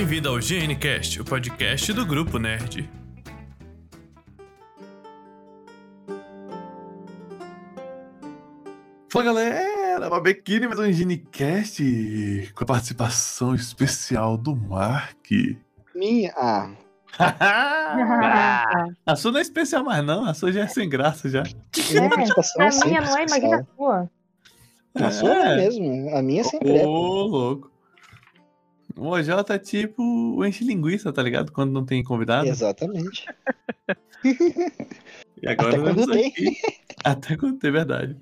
Bem-vindo ao GNCast, o podcast do Grupo Nerd. Fala galera, Babequine, mais um GNCast com a participação especial do Mark. Minha. Ah, a sua não é especial mais não, a sua já é sem graça já. A é sempre minha não é, imagina a especial. sua. A sua é mesmo. A minha sempre é. Ô, louco. O OJ é tipo o enche linguiça, tá ligado? Quando não tem convidado. Exatamente. E agora Até quando tem. aqui. Até quando tem, verdade.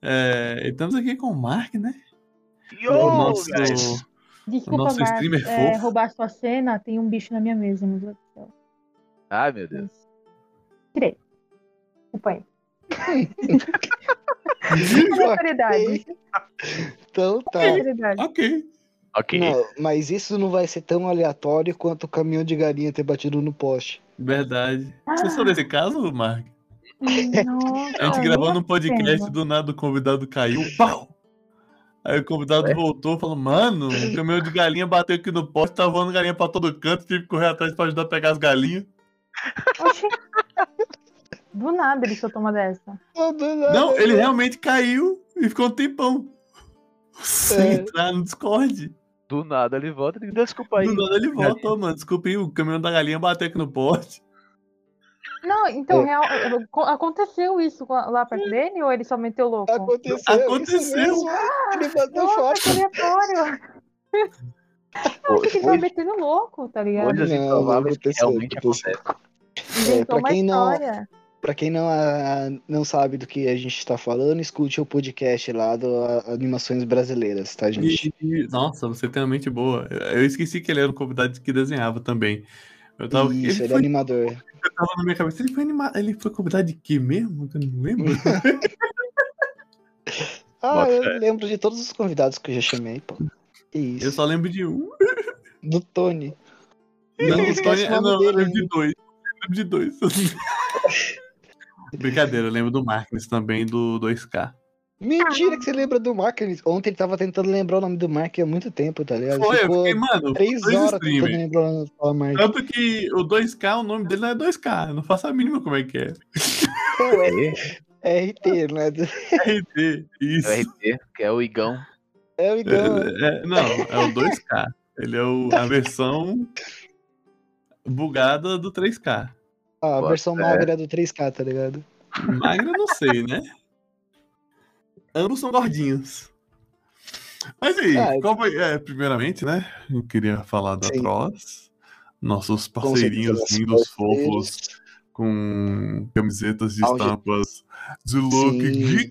É, estamos aqui com o Mark, né? Yo, o nosso, guys. Desculpa, nosso Mar- streamer é, fofo. roubar sua cena, tem um bicho na minha mesa, meu Deus do céu. Ai, meu Deus. Tirei. Desculpa aí. Autoridade. Então tá. Ok. Ok. Não, mas isso não vai ser tão aleatório quanto o caminhão de galinha ter batido no poste. Verdade. Você Ah. soube desse caso, Mark? Nossa, A gente não um podcast, do nada o convidado caiu, pau! Aí o convidado Ué? voltou falou, mano, o caminhão de galinha bateu aqui no poste, tá voando galinha pra todo canto, tive que correr atrás pra ajudar a pegar as galinhas. Oxi. Do nada ele soltou uma dessa. Não, ele realmente caiu e ficou um tempão. Sem É. entrar no Discord. Do nada ele volta e desculpa aí. Do nada ele volta, mano, desculpa aí, o caminhão da galinha bateu aqui no poste. Não, então, É. real, eu- aconteceu isso lá perto dele ou ele só meteu louco? Aconteceu. Aconteceu. Isso mesmo. Ele bateu forte. que aleatório. Eu achei que ele tava metendo louco, tá ligado? Coisas Não, improváveis que aconteceu, realmente aconteceu. acontecem. É, pra quem não- história. Pra quem não, ah, não sabe do que a gente tá falando, escute o podcast lá do ah, Animações Brasileiras, tá, gente? E- nossa, você tem uma mente boa. Eu esqueci que ele era um convidado que desenhava também. Eu tava, Isso, ele ele é foi, animador. eu tava na minha cabeça, ele foi animado, ele foi convidado de quê mesmo? Eu não lembro. Ah, Bota eu fé. lembro de todos os convidados que eu já chamei, pô. Isso. Eu só lembro de um. Do Tony. Não, Tony, não, eu dele lembro de dois. Eu lembro de dois. Brincadeira, eu lembro do Marcos também, do 2K. Mentira que você lembra do Mark. Ele- Ontem ele tava tentando lembrar o nome do Mark há muito tempo, tá ligado? Foi, eu Ficou fiquei, mano, três horas tentando streamers. lembrar o nome do Mark. Tanto que o 2K, o nome dele não é 2K, eu não faço a mínima como é que é. É RT, né? RT, isso. É o RT, que é o Igão. É o Igão. É, é, não, é o 2K. Ele é o- a versão bugada do 3K. A versão fé. magra do 3K, tá ligado? Magra, eu não sei, né? Ambos são gordinhos. Mas aí, Ah, foi- é, primeiramente, né? Eu queria falar da Sim. Nossos parceirinhos lindos, fofos, com camisetas de estampas de look Sim. geek,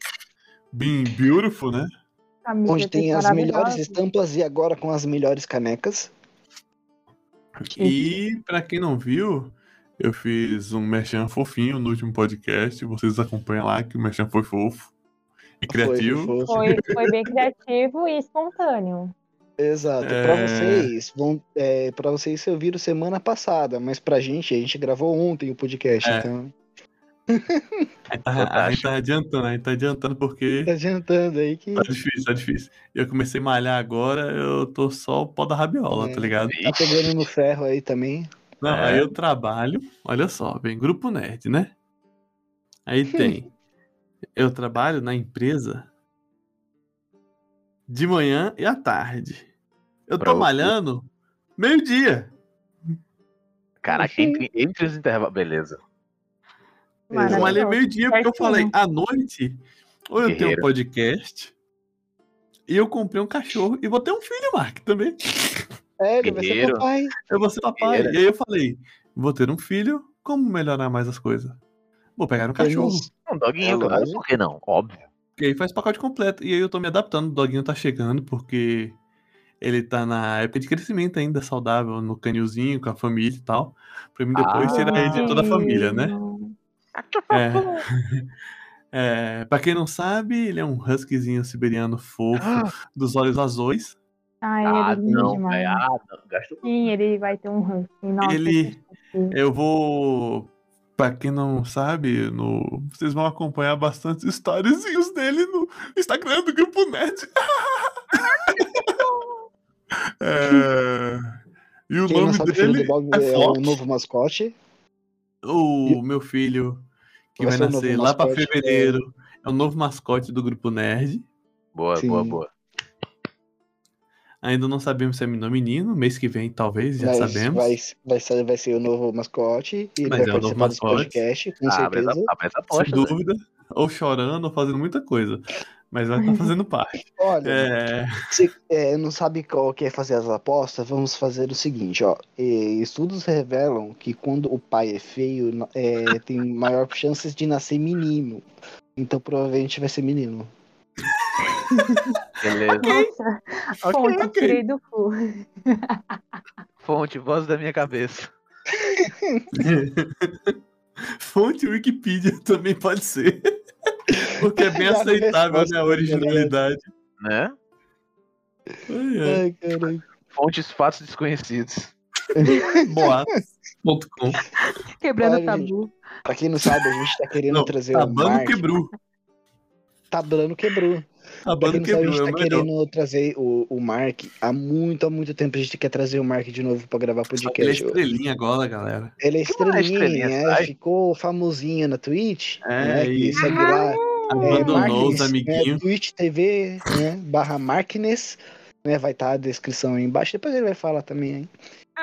being beautiful, né? Camiseta Onde tem as melhores estampas e agora com as melhores canecas. E pra quem não viu, eu fiz um merchan fofinho no último podcast. Vocês acompanham lá que o merchan foi fofo e criativo. Foi, foi, foi. Bem criativo e espontâneo. Exato. É. Pra vocês, vão, é, pra vocês ouviram semana passada, mas pra gente, a gente gravou ontem o podcast, É. então. A gente, tá, a gente tá adiantando, a gente tá adiantando porque Tá adiantando aí que tá difícil, tá difícil. Eu comecei a malhar agora, eu tô só o pó da rabiola, É. tá ligado? tá pegando no ferro aí também. Não, É. aí eu trabalho, olha só, vem Grupo Nerd, né? Aí tem. Eu trabalho na empresa de manhã e à tarde. Eu tô Pronto. malhando meio-dia. Caraca, entre, entre os intervalos. Beleza. Eu Maravilhoso. malhei meio-dia porque eu falei, à noite, ou eu tenho um Guerreiro. podcast, e eu comprei um cachorro, e vou ter um filho, Mark, também. É, ele vai ser papai. Eu vou ser papai. Guerreiro. E aí eu falei, vou ter um filho, como melhorar mais as coisas? Vou pegar um cachorro. Um doguinho, É claro. Por que não? Óbvio. E aí faz pacote completo. E aí eu tô me adaptando, o doguinho tá chegando, porque ele tá na época de crescimento ainda, saudável, no canilzinho, com a família e tal. Pra mim depois Ah. tirar ele de toda a família, né? É. É, pra quem não sabe, ele é um huskyzinho siberiano fofo, dos olhos azuis. Ah, ele é lindo não, demais. velho. Ah, não. Gastou. Sim, ele vai ter um husky. Nossa, Ele-. Eu vou. Pra quem não sabe, no... vocês vão acompanhar bastante storyzinhos dele no Instagram do Grupo Nerd. É, E o Quem não nome o dele do Bob é é o novo mascote. O meu filho, que Vai vai nascer lá pra mascote, fevereiro, é o novo mascote do Grupo Nerd. Boa, Sim. boa, boa. Ainda não sabemos se é menino ou menino. Mês que vem, talvez, já vai, sabemos. Vai, vai, ser, vai ser o novo mascote. E ele Mas vai é o novo participar desse mascote. podcast, com Ah, abre certeza. abre essa Sem né? dúvida. Ou chorando, ou fazendo muita coisa. Mas vai estar fazendo parte. Olha, É, se é, não sabe qual que é fazer as apostas, vamos fazer o seguinte, ó. E estudos revelam que quando o pai é feio, é, tem maior chances de nascer menino. Então provavelmente vai ser menino. Beleza. Nossa, fonte, ok. tirei do cu. Fonte, voz da minha cabeça. Fonte Wikipedia também pode ser. Porque é bem Já aceitável, né? A originalidade. Né? Ai, ai. Ai. Fontes fatos desconhecidos. Boatos.com. Quebrando Olha, o tabu. Pra quem não sabe, a gente tá querendo Não, trazer o Tabando Mark. quebrou. Tablando quebrou. Tabando quem não sabe, a quebrou, gente é tá melhor. querendo trazer o, o Mark há muito, há muito tempo. A gente quer trazer o Mark de novo pra gravar Ele é podcast. estrelinha agora, galera. Ele é mais estrelinha, é, ficou famosinho na Twitch. É, né, que e- segue lá. Abandonou os Marques, amiguinhos. É, Twitch TV, né, barra Markness, né, vai estar a descrição aí embaixo, depois ele vai falar também, hein.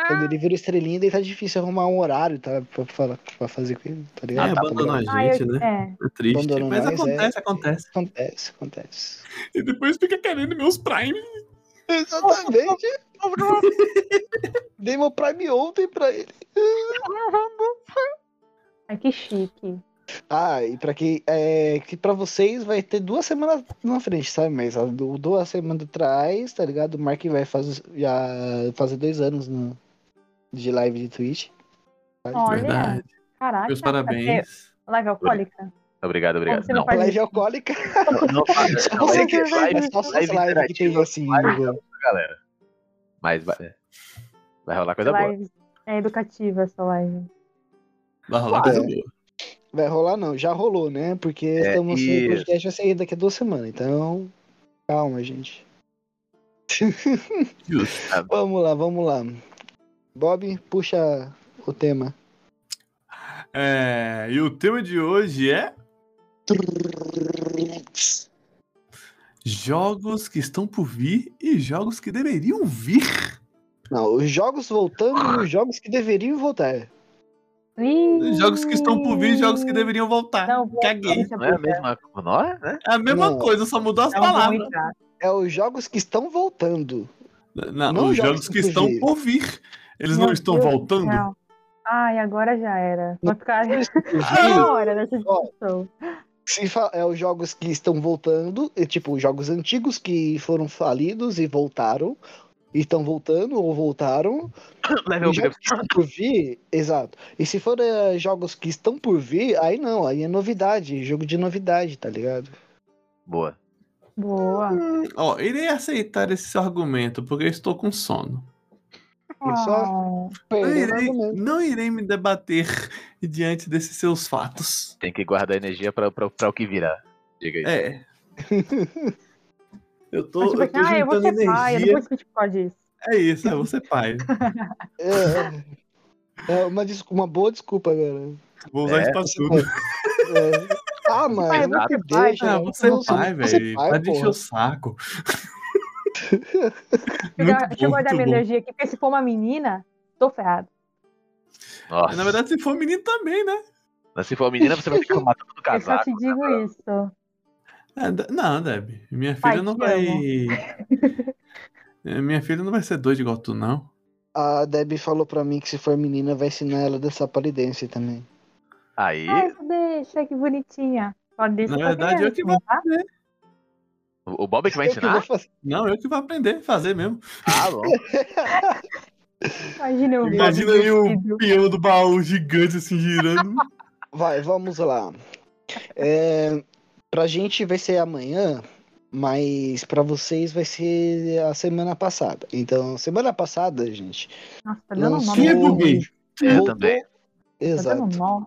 Quando ele vira estrelinha, daí tá difícil arrumar um horário, tá, pra, falar, pra fazer com ele, tá É, ligado? abandonou a Ah, gente, eu, né? é. É triste. Abandonou Mas nós, acontece, acontece. Acontece, acontece. E depois fica querendo meus Prime. Exatamente. Dei meu Prime ontem pra ele. Ai, que chique. Ah, e pra que, é, que pra vocês vai ter duas semanas na frente, sabe? Mas duas semanas atrás, tá ligado? O Mark vai fazer, já fazer dois anos no, de live de Twitch. Olha, Verdade. caraca. Meus parabéns. Live alcoólica. Obrigado, obrigado. Não Não, Live alcoólica. não, não, não, Você é que que live- é só live lives que tem assim, live galera. Mas vai, vai rolar coisa boa. Live. É educativa essa live. Vai rolar Ah, coisa é. boa. Vai rolar não, já rolou, né? Porque É, estamos isso. o podcast vai sair daqui a duas semanas, então calma, gente. Justo. Vamos lá, vamos lá. Bob, puxa o tema. É, e o tema de hoje é jogos que estão por vir e jogos que deveriam vir. Não, os jogos voltando e os jogos que deveriam voltar. Ih, Jogos que estão por vir e jogos que deveriam voltar. Não, vou- Caguei. Não é a mesma não é, né? É a mesma Não. coisa, só mudou as Não vou palavras. É os jogos que estão voltando. Não, Não os jogos jogos que que estão por vir. Eles Meu não estão Deus do voltando? céu. Ai, agora já era. Vai ficar uma fugiram, hora nessa Ó. discussão. se é os jogos que estão voltando, é tipo, os jogos antigos que foram falidos e voltaram. E estão voltando ou voltaram. Level jogos que estão por vir, exato. E se for é, jogos que estão por vir, aí não, aí é novidade, jogo de novidade, tá ligado? Boa. Boa. Ó, irei aceitar esse seu argumento, porque eu estou com sono. Só Ah, Não irei, não irei me debater diante desses seus fatos. Tem que guardar energia pra o que virá. Diga aí. É. Eu tô, tipo eu tô assim, ah, eu vou ser pai, eu não energia. vou discutir disso. É isso, é você pai. É, é uma, uma boa desculpa agora. Vou usar É, isso pra tudo. É. Ah, mas Pai, não você deixa. pai, Ah, né? você é Não, pai, velho. de encher o saco. Deixa eu Muito guardar- deixa eu minha bom. energia aqui, porque se for uma menina, tô ferrado. Nossa. Na verdade, se for menino também, né? Mas se for menina, você vai ficar matando do Eu só casaco. te digo isso. É, não, Deb. Minha Pai, filha não vai. É, Minha filha não vai ser doida igual tu, não. A Debbie falou pra mim que se for menina vai ensinar ela dessa palidência também. Aí, Ai, deixa, que bonitinha. Pode deixar Na verdade, eu que criança, tá? o o Bob é que vai Eu que vou ensinar? fazer. Não, eu que vou aprender a fazer mesmo. Ah, bom. Imagina eu Imagina aí o peão do baú gigante assim girando. Vai, vamos lá. É, pra gente vai ser amanhã, mas pra vocês vai ser a semana passada. Então, semana passada, gente. Nossa, tá dando lançou- nome. Que buguei. Eu voltou- também. Tá Exato. nó.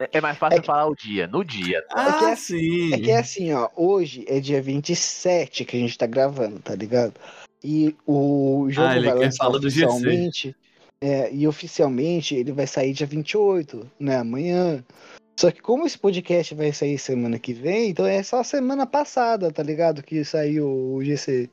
É, é mais fácil É que- falar o dia. No dia. Ah, que é- sim. É que é assim, ó, hoje é dia 27 que a gente tá gravando, tá ligado? E o jogo Ah, ele vai quer lançar falar do GC. oficialmente. É, e oficialmente ele vai sair dia 28, né? Amanhã. Só que como esse podcast vai sair semana que vem, então é só semana passada, tá ligado? Que saiu o GC.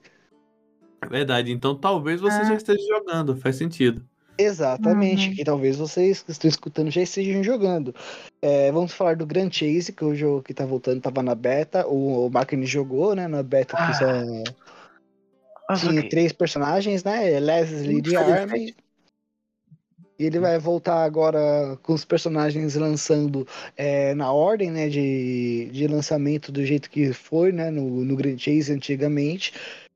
É verdade, então talvez você Ah. já esteja jogando, faz sentido. Exatamente, Uhum. que talvez vocês que estão escutando já estejam jogando. É, vamos falar do Grand Chase, que é o jogo que tá voltando, tava na beta. O, o Markin jogou, né? Na beta que só Mas tinha ok. três personagens, né? Leslie Muito e Army. diferente. E ele vai voltar agora com os personagens lançando é, na ordem, né? De, de lançamento do jeito que foi, né? No, no Grand Chase antigamente.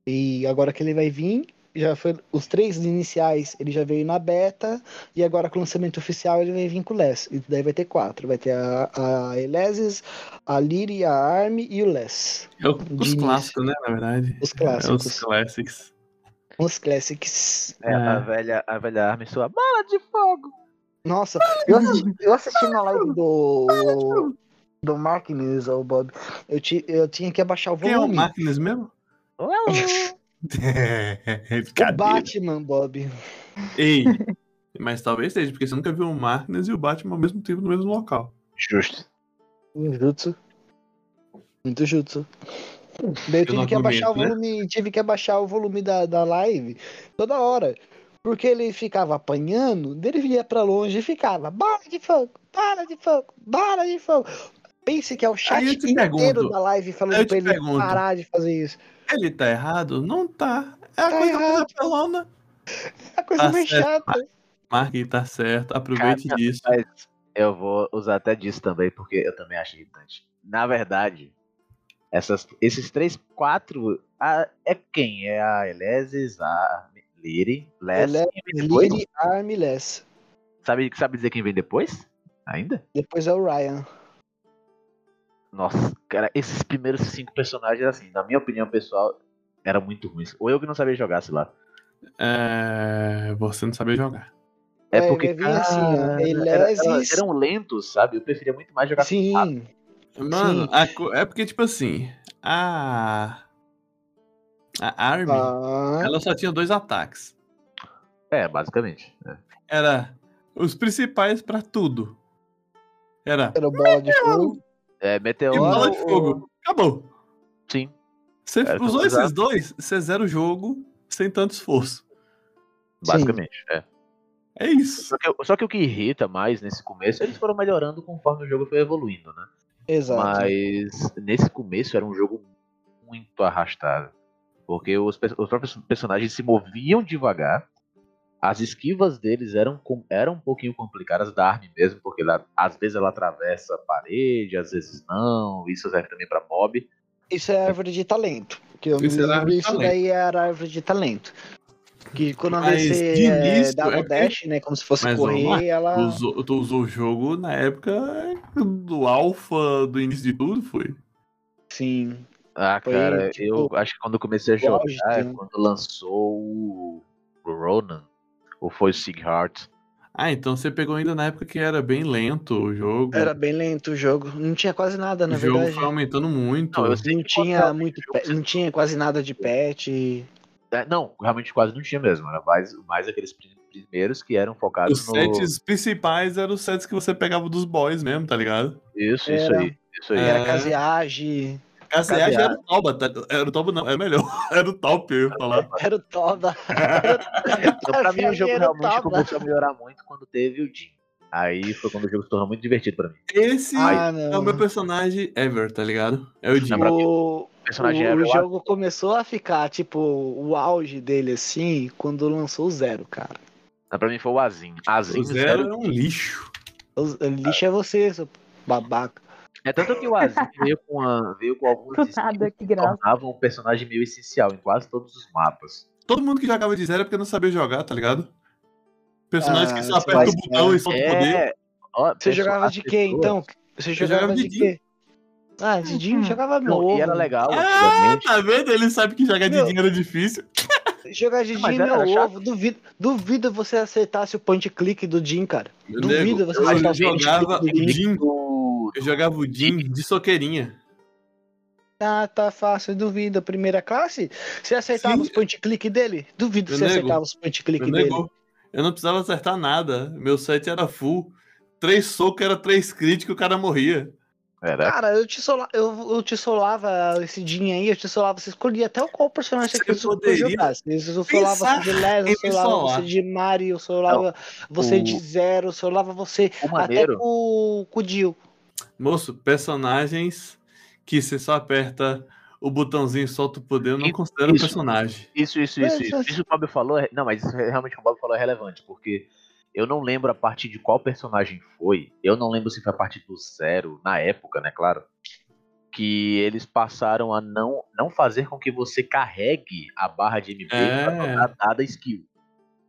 E agora que ele vai vir, já foi os três iniciais, ele já veio na beta. E agora com o lançamento oficial ele vai vir com o Les. E daí vai ter quatro. Vai ter a, a Elesis, a Lyri, a Army e o Les. É o- De os clássicos, né, na verdade. Os É, clássicos. os classics. Os classics. É, a velha, a velha arma e sua bala de fogo. Nossa, eu assisti, eu assisti na live do. Do Marquinhos, o Bob. Eu, ti, eu tinha que abaixar o Quem é o volume. Máquinas mesmo? o Batman, Bob. Ei, mas talvez seja, porque você nunca viu o Máquinas e o Batman ao mesmo tempo no mesmo local. Justo. Um jutsu. Muito jutsu. Daí eu tive que abaixar o né? volume. Tive que abaixar o volume da, da live toda hora. Porque ele ficava apanhando, daí ele ia pra longe e ficava. Bala de fogo, bala de fogo, bala de fogo. Pense que é o chat inteiro pergunto, da live falando pra ele pergunto. parar de fazer isso. Ele tá errado? Não tá. É a Tá coisa mais errado. apelona. É a coisa Tá mais certo. chata. Marque, tá certo. Aproveite Cara, disso. Eu vou usar até disso também, porque eu também acho irritante. Na verdade, essas, esses três, quatro. a- é quem? É a Elesis, a Liri, Les. Ele é vem depois? Lily Armless. Sabe, sabe dizer quem vem depois? Ainda? Depois é o Ryan. Nossa, cara, esses primeiros cinco personagens, assim, na minha opinião pessoal, eram muito ruins. Ou eu que não sabia jogar, sei lá. É... Você não sabia jogar. É É, porque, vai vir assim, ó, cara, era- era- Elesis- eram lentos, sabe? Eu preferia muito mais jogar com Sim. Mano, Sim. a é porque, tipo assim, a. A Army, Ah, ela só tinha dois ataques. É, basicamente. é. Era os principais pra tudo. Era era bola de fogo. É, e Meteoro. bola de fogo. Acabou. Sim. Você Era usou esses dois, você zera o jogo sem tanto esforço. Basicamente, é. É isso. Só que, só que o que irrita mais nesse começo, eles foram melhorando conforme o jogo foi evoluindo, né? Exato. Mas nesse começo era um jogo muito arrastado. Porque os, os próprios personagens se moviam devagar. As esquivas deles eram, eram um pouquinho complicadas da Armin mesmo, porque ela- às vezes ela atravessa a parede, às vezes não. Isso serve também pra mob. Isso é árvore de talento. Que eu Isso me era lembro, isso talento. daí era árvore de talento. Que quando Mas, você de é, início, dava é o dash, né? Como se fosse Mas vamos lá, correr, ela. Tu usou, tu usou o jogo na época do alfa, do início de tudo, foi. Sim. Ah, Foi, cara, tipo, eu acho que quando eu comecei a o jogar é quando lançou o o Ronan, ou foi o Sigheart. Ah, então você pegou ainda na época que era bem lento o jogo. Era bem lento o jogo. Não tinha quase nada, na o jogo verdade. foi aumentando muito. Não, eu Não tinha muito o jogo não tinha quase nada de patch. É, não, realmente quase não tinha mesmo. Era mais, mais aqueles pri- primeiros que eram Os focados no. sets principais eram os sets que você pegava dos boys mesmo, tá ligado? Isso, isso Era. aí. Isso aí. É. Era caseagem. Caseagem Caseagem. era o Tauba, tá? era o Tauba não, era melhor. Era o Top, eu ia falar. Era o Toba. Então, pra mim, o jogo realmente Toba. começou a melhorar muito quando teve o Jim. Aí foi quando o jogo se tornou muito divertido pra mim. Esse Ah, é o meu personagem ever, tá ligado? É o Jim. O personagem o, o jogo começou a ficar, tipo, o auge dele, assim, quando lançou o Zero, cara. Pra mim foi o Azim. Azim O Zero é um lixo. O, o lixo é você, seu babaca. É tanto que o Azim veio com, a, veio com alguns Nada, que que tornavam o personagem meio essencial em quase todos os mapas. Todo mundo que jogava de Zero é porque não sabia jogar, tá ligado? Personagem Ah, que só aperta o botão é. e solta o poder. É, ó, Você pessoa- jogava de quê, pessoas- então? Você jogava, jogava de de quê? Ah, de Jim Uhum. jogava Não, novo. e era legal, Ah, tá vendo? Ele sabe que jogar de Meu. Jim era difícil. Jogar de Mas meu chato. ovo. Duvido, duvido você acertasse o point click do Jim, cara. Meu Duvido nego, você acertar o o click do Jim. Eu jogava o Jim de soqueirinha. Ah, tá fácil, duvido. Primeira classe? Você acertava Sim. os point click dele? Duvido Eu você nego. acertava os point click Eu dele. nego. Eu não precisava acertar nada. Meu set era full. Três socos era três críticos, o cara morria. Era. Cara, eu te, sola, eu, eu te solava esse Din aí, eu te solava, você escolhia até qual personagem Você que você poderia jogasse. Eu solava você de Les, eu solava solar. você de Mari, eu solava você o- de Zero, eu solava você O até com, com o Dio. Moço, personagens que você só aperta o botãozinho e solta o poder, eu não Isso, considero um isso. personagem. Isso, isso, isso, isso. Isso o Bob falou. é- Não, mas isso realmente o Bob falou é relevante, porque eu não lembro a partir de qual personagem foi. Eu não lembro se foi a partir do zero, na época, né, claro. Que eles passaram a não, não fazer com que você carregue a barra de MP É. pra jogar dada skill.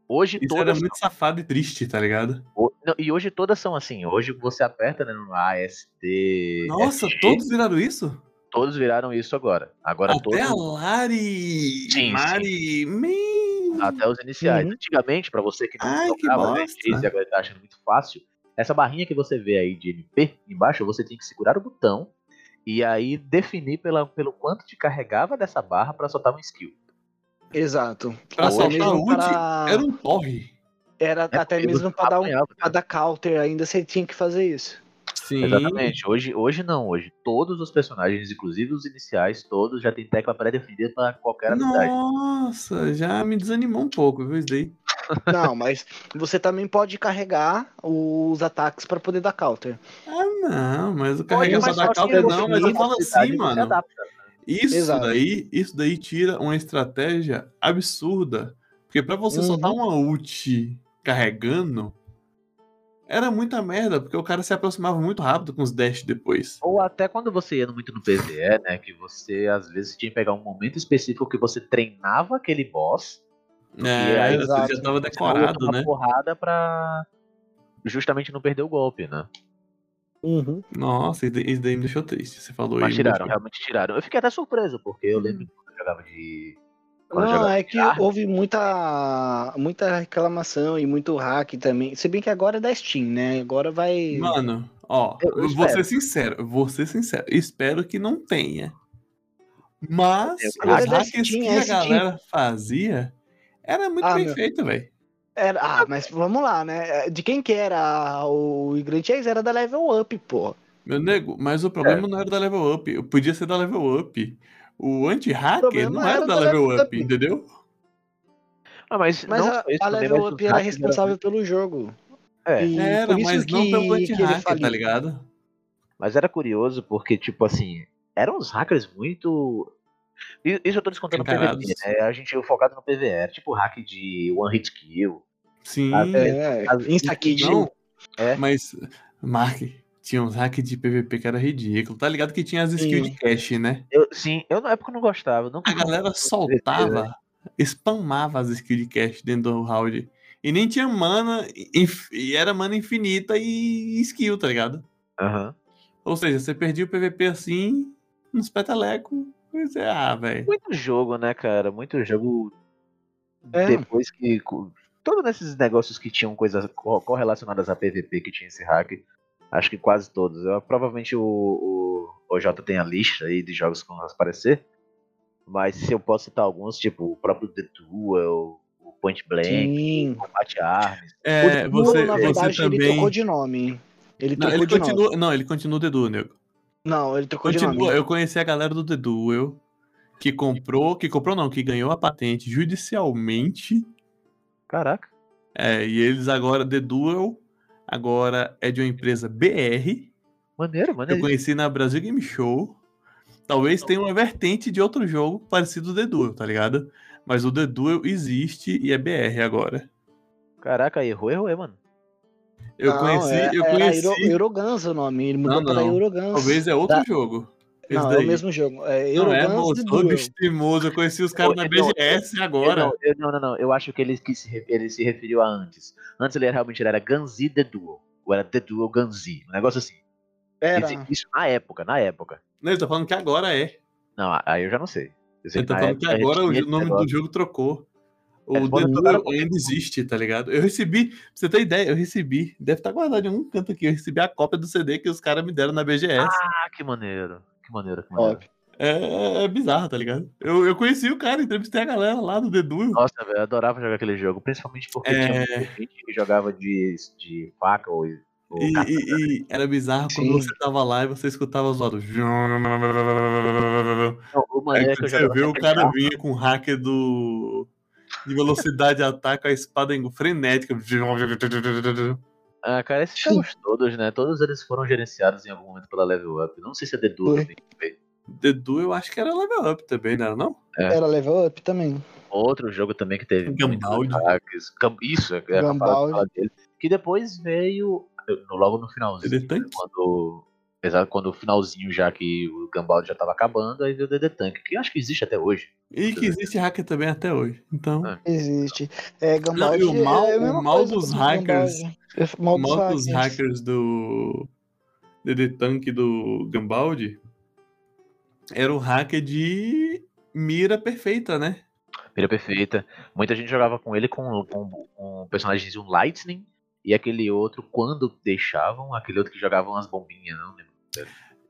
Hoje Isso era todas. muito safado e triste, tá ligado? o- não, e hoje todas são assim. Hoje você aperta né, no ASD. Nossa, todos viraram isso? todos viraram isso agora. Agora Até a todos. Lari. Sim, Mari. Man. Até os iniciais. Uhum. Antigamente, pra você que não Ai, bosta. NX e agora tá achando muito fácil, essa barrinha que você vê aí de MP embaixo, você tem que segurar o botão e aí definir pela, pelo quanto te carregava dessa barra pra soltar um skill. Exato. Pra Hoje soltar mesmo para- era um torre. Era É até mesmo pra dar, um, pra dar counter ainda, você tinha que fazer isso. Sim. Exatamente. Hoje, hoje não. Hoje todos os personagens, inclusive os iniciais, todos já tem tecla pré-definida pra qualquer habilidade. Nossa, já me desanimou um pouco, viu, isso daí? Não, mas você também pode carregar os ataques pra poder dar counter. Ah, não, mas o carregar mas dar só que counter não, mas eu falo assim, mano. adapta. Isso Exato. daí, isso daí tira uma estratégia absurda. Porque pra você Uhum. soltar uma ult carregando, era muita merda, porque o cara se aproximava muito rápido com os dash depois. Ou até quando você ia muito no PvE, né? Que você às vezes tinha que pegar um momento específico que você treinava aquele boss. É, aí, você já tava decorado, né? porrada pra justamente não perder o golpe, né? Nossa, isso daí- me deixou triste. Você falou Mas tiraram, realmente tiraram. Eu fiquei até surpreso, porque eu lembro que quando eu jogava de. Não, é que houve muita, muita reclamação e muito hack também. Se bem que agora é da Steam, né? Agora vai. Mano, ó, Eu- eu vou ser sincero, vou ser sincero. Espero que não tenha. Mas Eu os hacks Steam, que é a Steam. galera fazia era muito Ah, bem meu. feito, velho. Era... Ah, mas vamos lá, né? De quem que era o Chase? Era da Level Up, pô. Meu nego, mas o É. problema não era da level up. Podia ser da level up. O anti-hacker não era era da level level up, up. entendeu? Ah, mas, Mas não a, isso, a Level Up era responsável pelo jogo. É, E Era, mas que, não pelo anti-hacker, tá ligado? Mas era curioso porque, tipo assim, eram uns hackers muito. Isso eu tô descontando no PVP, Encarados. né? A gente focado no PVE, era tipo hack de One Hit Kill. Sim. É, É. mas, Mark, tinha uns hacks de PVP que era ridículo. Tá ligado que tinha as skills de cash, né? Eu, sim, eu na época não gostava. A galera soltava, spamava as skills de cash dentro do round. E nem tinha mana, e era mana infinita e skill, tá ligado? Aham. Ou seja, você perdia o PVP assim, nos petelecos. Pois é, ah, velho. Muito jogo, né, cara? Muito jogo. É. Depois que. Todos esses negócios que tinham coisas co- correlacionadas a PVP que tinha esse hack. Acho que quase todos. Eu, provavelmente o, o, o J tem a lista aí de jogos que vão aparecer. Mas se eu posso citar alguns, tipo o próprio The Duel, o Point Blank, Sim. o Combate Arms. É, o você, Duel, na verdade, você ele também. trocou de nome. Ele Não, trocou ele de continua, nome. não, ele continua o The Duel, nego. Não, ele trocou de Continua, nome. eu conheci a galera do The Duel que comprou, que comprou não, que ganhou a patente judicialmente. Caraca. É, e eles agora, The Duel, agora é de uma empresa BR. Maneiro, Eu maneiro. conheci na Brasil Game Show. Talvez tenha uma vertente de outro jogo parecido do The Duel, tá ligado? Mas o The Duel existe e é BR agora. Caraca, errou, errou, é, mano. Eu Não, conheci, é- eu era conheci. Euro, Eurogans o nome. Ele mudou Não, para não. Eurogans. Talvez é outro Da- jogo. Não, é daí. o mesmo jogo. É Não é, moço, todo. Eu conheci os caras na Eu- eu- BGS Eu agora. não, eu- não, não, não. Eu acho que ele, quis se, ele se referiu a antes. Antes ele era, realmente ele era Ganzi The Duel. Ou era The Duel Ganzi. Um negócio assim. Era. Isso, isso na época, na época. Não, ele tá falando que agora é. Não, aí eu já não sei. Eu sei Ele tá na falando que agora o nome negócio. do jogo trocou. O podem Duel trocar a ainda existe, tá ligado? Eu recebi, pra você ter ideia, eu recebi. Deve estar guardado em algum canto aqui. Eu recebi a cópia do CD que os caras me deram na BGS. Ah, que maneiro. Que maneiro, que maneiro. Top. É, é bizarro, tá ligado? Eu, eu conheci o cara, entrevistei a galera lá do Dedu. Nossa, velho, eu adorava jogar aquele jogo, principalmente porque É. tinha muita gente que jogava de, de faca ou, ou E, e- e era bizarro Sim. quando você tava lá e você escutava os lados. Não, o Aí maneiro é você vê, o cara carro. vinha com o hacker do. De velocidade de ataque, a espada em- frenética. Ah, cara, esses Sim. jogos todos, né? Todos eles foram gerenciados em algum momento pela Level Up. Não sei se é Dedu também. que fez. Dedu eu acho que era level up também, não era não? Era level up também. Outro jogo também que teve Gambaldi. Gam- Isso, é é a Gambaldi. fala dele. Que depois veio, no- logo no finalzinho, Tank? quando. Exato, quando o finalzinho já que o Gambaldi já tava acabando, aí veio o DD Tank, que eu acho que existe até hoje. E que existe hacker também até hoje. Então, Ah. Existe. É, Gambaldi Não, e o mal- é a mesma o mal dos do hackers- Gambaldi. É, o mal dos mal dos hackers. hackers do DD Tank do Gambaldi era o hacker de mira perfeita, né? Mira perfeita. Muita gente jogava com ele com, com, com um personagem um Lightning e aquele outro, quando deixavam, aquele outro que jogava umas bombinhas, não lembro.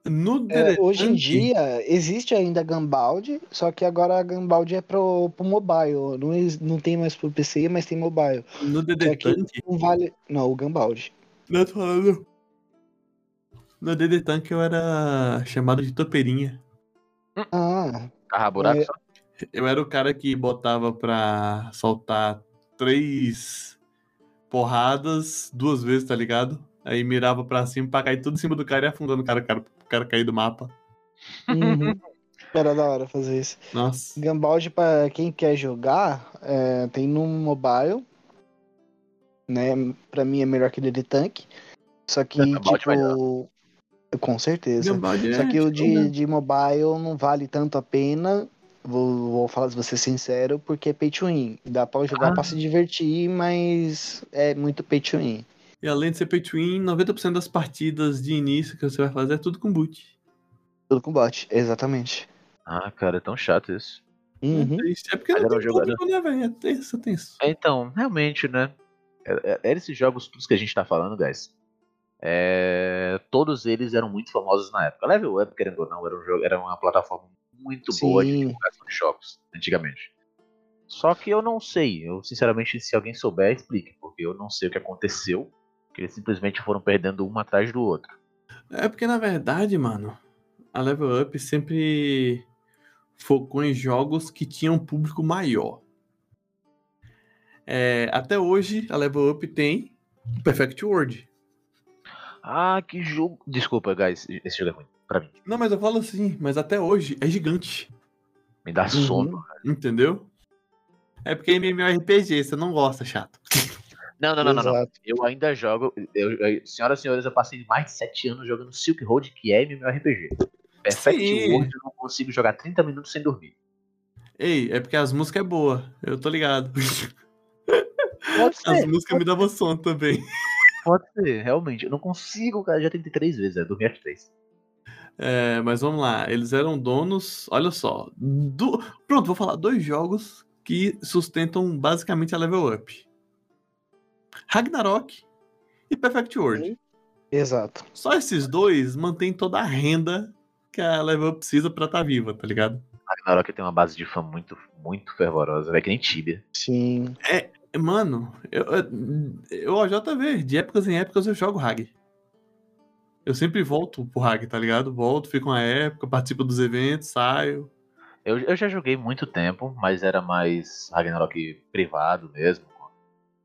No É, hoje em dia existe ainda Gambaldi, só que agora a Gambaldi é pro, pro mobile. Não, não tem mais pro PC, mas tem mobile. no Tank, não vale. Não, o Gambaldi. não tô falando. No DD Tank eu era chamado de topeirinha. Ah, Carra buraco É. Eu era o cara que botava pra soltar três porradas duas vezes, tá ligado? Aí mirava pra cima pra cair tudo em cima do cara e afundando o cara, o cara, o cara cair do mapa. uhum. Era da hora fazer isso. Nossa. Gambaldi, pra quem quer jogar, é, tem no mobile. Né? Pra mim é melhor que o DD Tank. Só que, Gambaldi vai tipo. Com certeza. Gambaldi Só é que o tipo, né? de, de mobile não vale tanto a pena. Vou, vou falar, vou ser sincero, porque é pay to win. Dá pra jogar Ah. pra se divertir, mas é muito pay to win. E além de ser pay to win, 90% das partidas de início que você vai fazer é tudo com boot. Tudo com bot, exatamente. Ah, cara, é tão chato isso. Uhum. É. É porque não era um tem jogo- público, né, velho? É tenso, é tenso. É, Então, realmente, né? É, é, esses jogos todos que a gente tá falando, guys, é, todos eles eram muito famosos na época. Level Up, querendo ou não, era, um jogo, era uma plataforma muito boa de Sim. divulgação de jogos, antigamente. Só que eu não sei, eu sinceramente, se alguém souber, explique, porque eu não sei o que aconteceu, que eles simplesmente foram perdendo um atrás do outro. É porque, na verdade, mano, a Level Up sempre focou em jogos que tinham um público maior. É, até hoje, a Level Up tem Perfect World. Ah, que jogo. Desculpa, guys, esse jogo é ruim. Pra mim. Não, mas eu falo assim, mas até hoje é gigante. Me dá sono. Entendeu? É porque é MMORPG, você não gosta, chato. Não, não, não, não, não. Exato. Eu ainda jogo. Eu, eu- senhoras e senhores, eu passei mais de 7 anos jogando Silk Road, que é MMORPG. Perfect Sim. World eu não consigo jogar 30 minutos sem dormir. Ei, é porque as músicas é boa, eu tô ligado. Pode As músicas me davam sono também. pode ser, realmente. Eu não consigo, cara. Já tentei três vezes, é dormir às três. É, mas vamos lá, eles eram donos, olha só. do- Pronto, vou falar dois jogos que sustentam basicamente a level up: Ragnarok e Perfect World. Exato. Só esses dois mantêm toda a renda que a level up precisa pra estar viva, tá ligado? Ragnarok tem uma base de fã muito, muito fervorosa, é que nem Tibia. Sim. Mano, eu, eu, eu JV, de épocas em épocas eu jogo Rag. Eu sempre volto pro Rag, tá ligado? Volto, fico uma época, participo dos eventos, saio. Eu, eu já joguei muito tempo, mas era mais Ragnarok privado mesmo.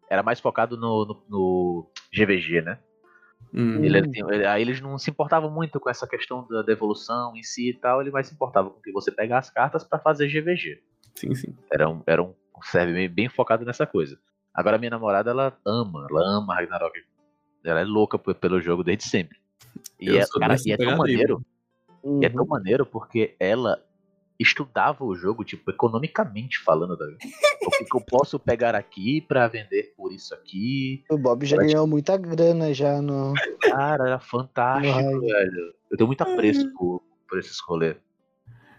Era mais focado no, no, no GVG, né? Hum, Ele, ele- aí eles não se importavam muito com essa questão da devolução em si e tal, ele mais se importava com que você pegar as cartas pra fazer GVG. sim, sim. Era um, era um serve bem, bem focado nessa coisa. Agora minha namorada, ela ama, ela ama Ragnarok. Ela é louca pelo jogo desde sempre. E é, cara, e é tão maneiro, e é Uhum. tão maneiro porque ela estudava o jogo, tipo, economicamente falando, Davi. O que, que eu posso pegar aqui pra vender por isso aqui? O Bob já ganhou muita grana já no. Cara, era fantástico, velho. Eu tenho muito apreço por, por esses rolês.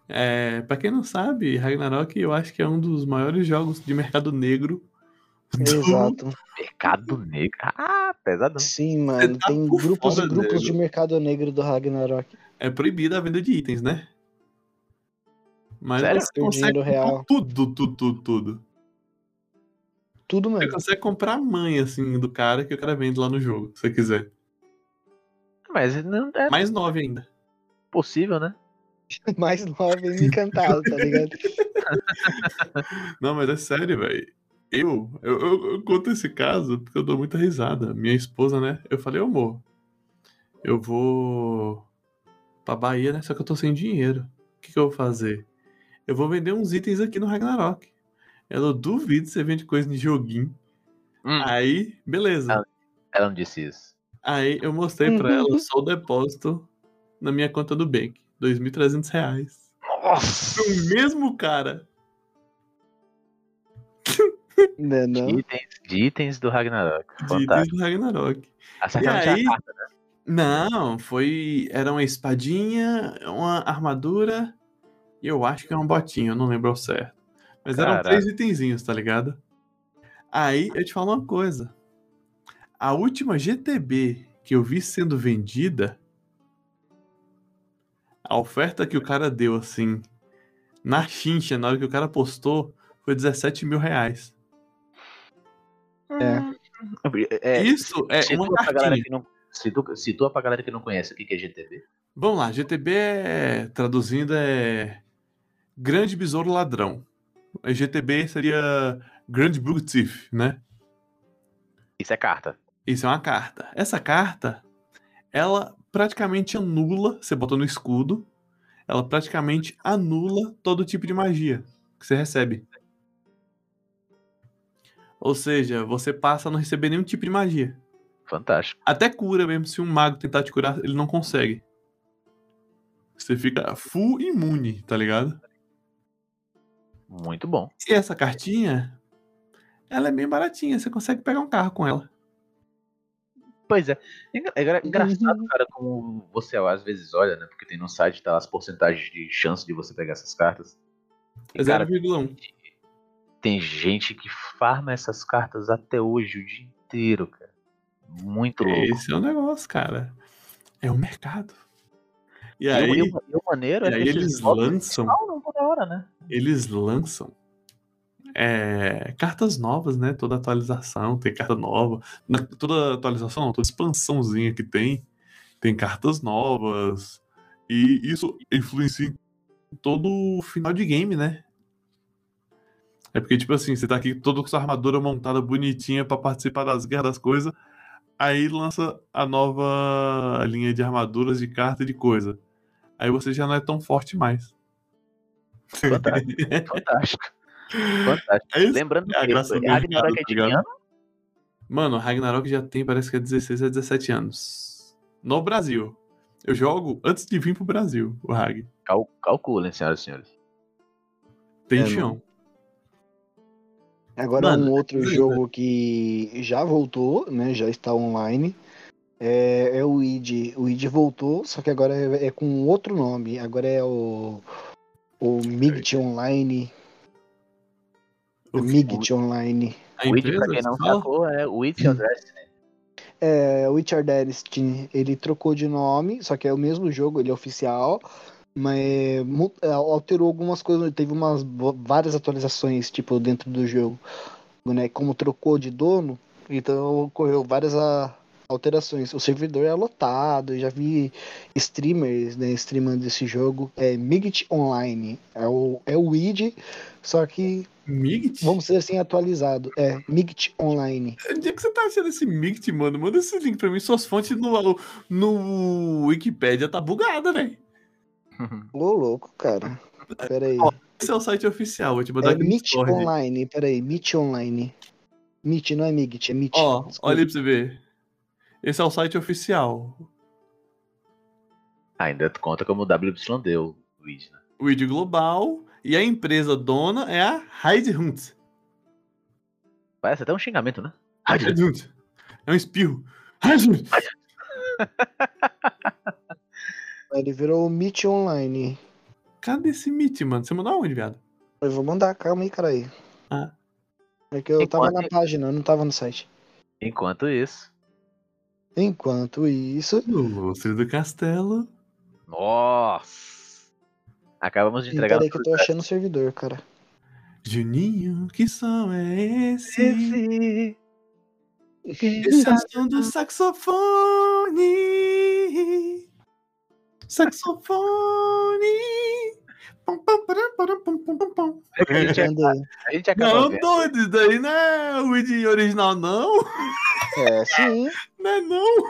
É, pra quem não sabe, Ragnarok eu acho que é um dos maiores jogos de mercado negro. do- Exato. Mercado Negro. Ah, pesadão. Sim, mano. tá Tem grupos e grupos de mercado negro do Ragnarok. É proibida a venda de itens, né? Mas Sério? você consegue comprar real. tudo, tudo, tudo, tudo. Tudo Você mesmo. consegue comprar a mãe, assim, do cara que o cara vende lá no jogo, se você quiser. Mas não é Mais nove ainda. possível, né? Mais nove encantado, tá ligado? Não, mas é sério, velho. Eu, eu, eu, eu conto esse caso porque eu dou muita risada. Minha esposa, né? Eu falei, "Ô, amor, eu vou pra Bahia, né? Só que eu tô sem dinheiro. O que, que eu vou fazer? Eu vou vender uns itens aqui no Ragnarok. Ela, eu duvido você vende coisa de joguinho. Hum. Aí, beleza. Ah. Ela não disse isso. Aí eu mostrei pra ela só o depósito na minha conta do Bank. 2.300 reais. Nossa! O mesmo cara. Né, não? De itens, de itens do Ragnarok. De itens Fantástico. do Ragnarok. E aí- a carta. Não, foi. Era uma espadinha, uma armadura e eu acho que é uma botinha, eu não lembro ao certo. Mas eram Caraca. três itenzinhos, tá ligado? Aí eu te falo uma coisa. A última GTB que eu vi sendo vendida, a oferta que o cara deu assim, na chincha, na hora que o cara postou, foi 17 mil reais. É, Isso é situa uma pra galera cartinha. que não, situa, situa pra galera que não conhece o que que é GTB. Vamos lá, GTB é, traduzindo é Grande Besouro Ladrão. A GTB seria Grande Bug Thief, né? Isso é carta. Isso é uma carta. Essa carta, ela praticamente anula, você bota no escudo, ela praticamente anula todo tipo de magia que você recebe. Ou seja, você passa a não receber nenhum tipo de magia. Fantástico. Até cura mesmo, se um mago tentar te curar, ele não consegue. Você fica full imune, tá ligado? Muito bom. E essa cartinha, ela é bem baratinha, você consegue pegar um carro com ela. Pois é. É é engra- engraçado, cara, como você às vezes olha, né? Porque tem no site tá as porcentagens de chance de você pegar essas cartas. E, É cara, 0,1. tem gente que farma essas cartas até hoje, o dia inteiro, cara. Muito louco. Esse é o negócio, cara. É o mercado. E aí, e o- e o maneiro e é aí que eles lançam, toda hora, né? eles lançam é, cartas novas, né? Toda atualização tem carta nova. Na- toda atualização, não, toda expansãozinha que tem, tem cartas novas. E isso influencia todo o final de game, né? É porque, tipo assim, você tá aqui todo com sua armadura montada bonitinha pra participar das guerras das coisas. Aí lança a nova linha de armaduras, de carta e de coisa. Aí você já não é tão forte mais. Fantástico. Fantástico. Fantástico. É. Lembrando É a que graça do Ragnarok mercado, é tá de que ano? Mano, Ragnarok já tem, parece que é 16 a 17 anos. No Brasil. Eu jogo antes de vir pro Brasil, o Rag. Cal- calculem, senhoras e senhores. Tem É, chão. Agora Mano, um outro jogo que já voltou, né? Já está online. É, é o id. O id voltou, só que agora é, é com outro nome. Agora é o o Migt Online. O Migt Online. O empresa pra quem não sacou, é o Your Destiny. É, Witcher Destiny, ele trocou de nome, só que é o mesmo jogo, ele é oficial, mas é, alterou algumas coisas, teve umas várias atualizações, tipo, dentro do jogo, né? Como trocou de dono, então ocorreu várias a- alterações. O servidor é lotado, eu já vi streamers, né, streamando esse jogo, é Migt Online, é o, é o id, só que, Migt? vamos dizer assim, atualizado, é Migt Online. Onde é que você tá achando esse Migt, mano? Manda esse link pra mim. Suas fontes no, no Wikipedia tá bugada, velho. Ô, louco, cara. Pera aí. Esse é o site oficial, vou te mandar É aqui Meet. Online, peraí, Meet Online. Meet, não é Migt, é Meet. Ó, Desculpa. olha aí pra você ver. Esse é o site oficial. Ainda conta como WYD o o It, né? O ID Global. E a empresa dona é a Hunt. Parece até um xingamento, né? Hunt. É um espirro. Hunt. Ele virou Meet Online. Cadê esse Meet, mano? Você mandou aonde, viado? Eu vou mandar, calma aí, cara aí. Ah. É que eu tava Enquanto- na página, eu não tava no site. Enquanto isso. Enquanto isso, No Monstro do Castelo. Nossa! Acabamos de entregar. Peraí que eu tô achando o servidor, cara. Juninho, que som é esse? Esse. Esse é o som do saxofone. Saxofone. Pum, pum, param, param, pum, pum, pum, pum. A gente, a gente acaba Não, doido, isso daí não é o ID original, não. É, sim. Não é não.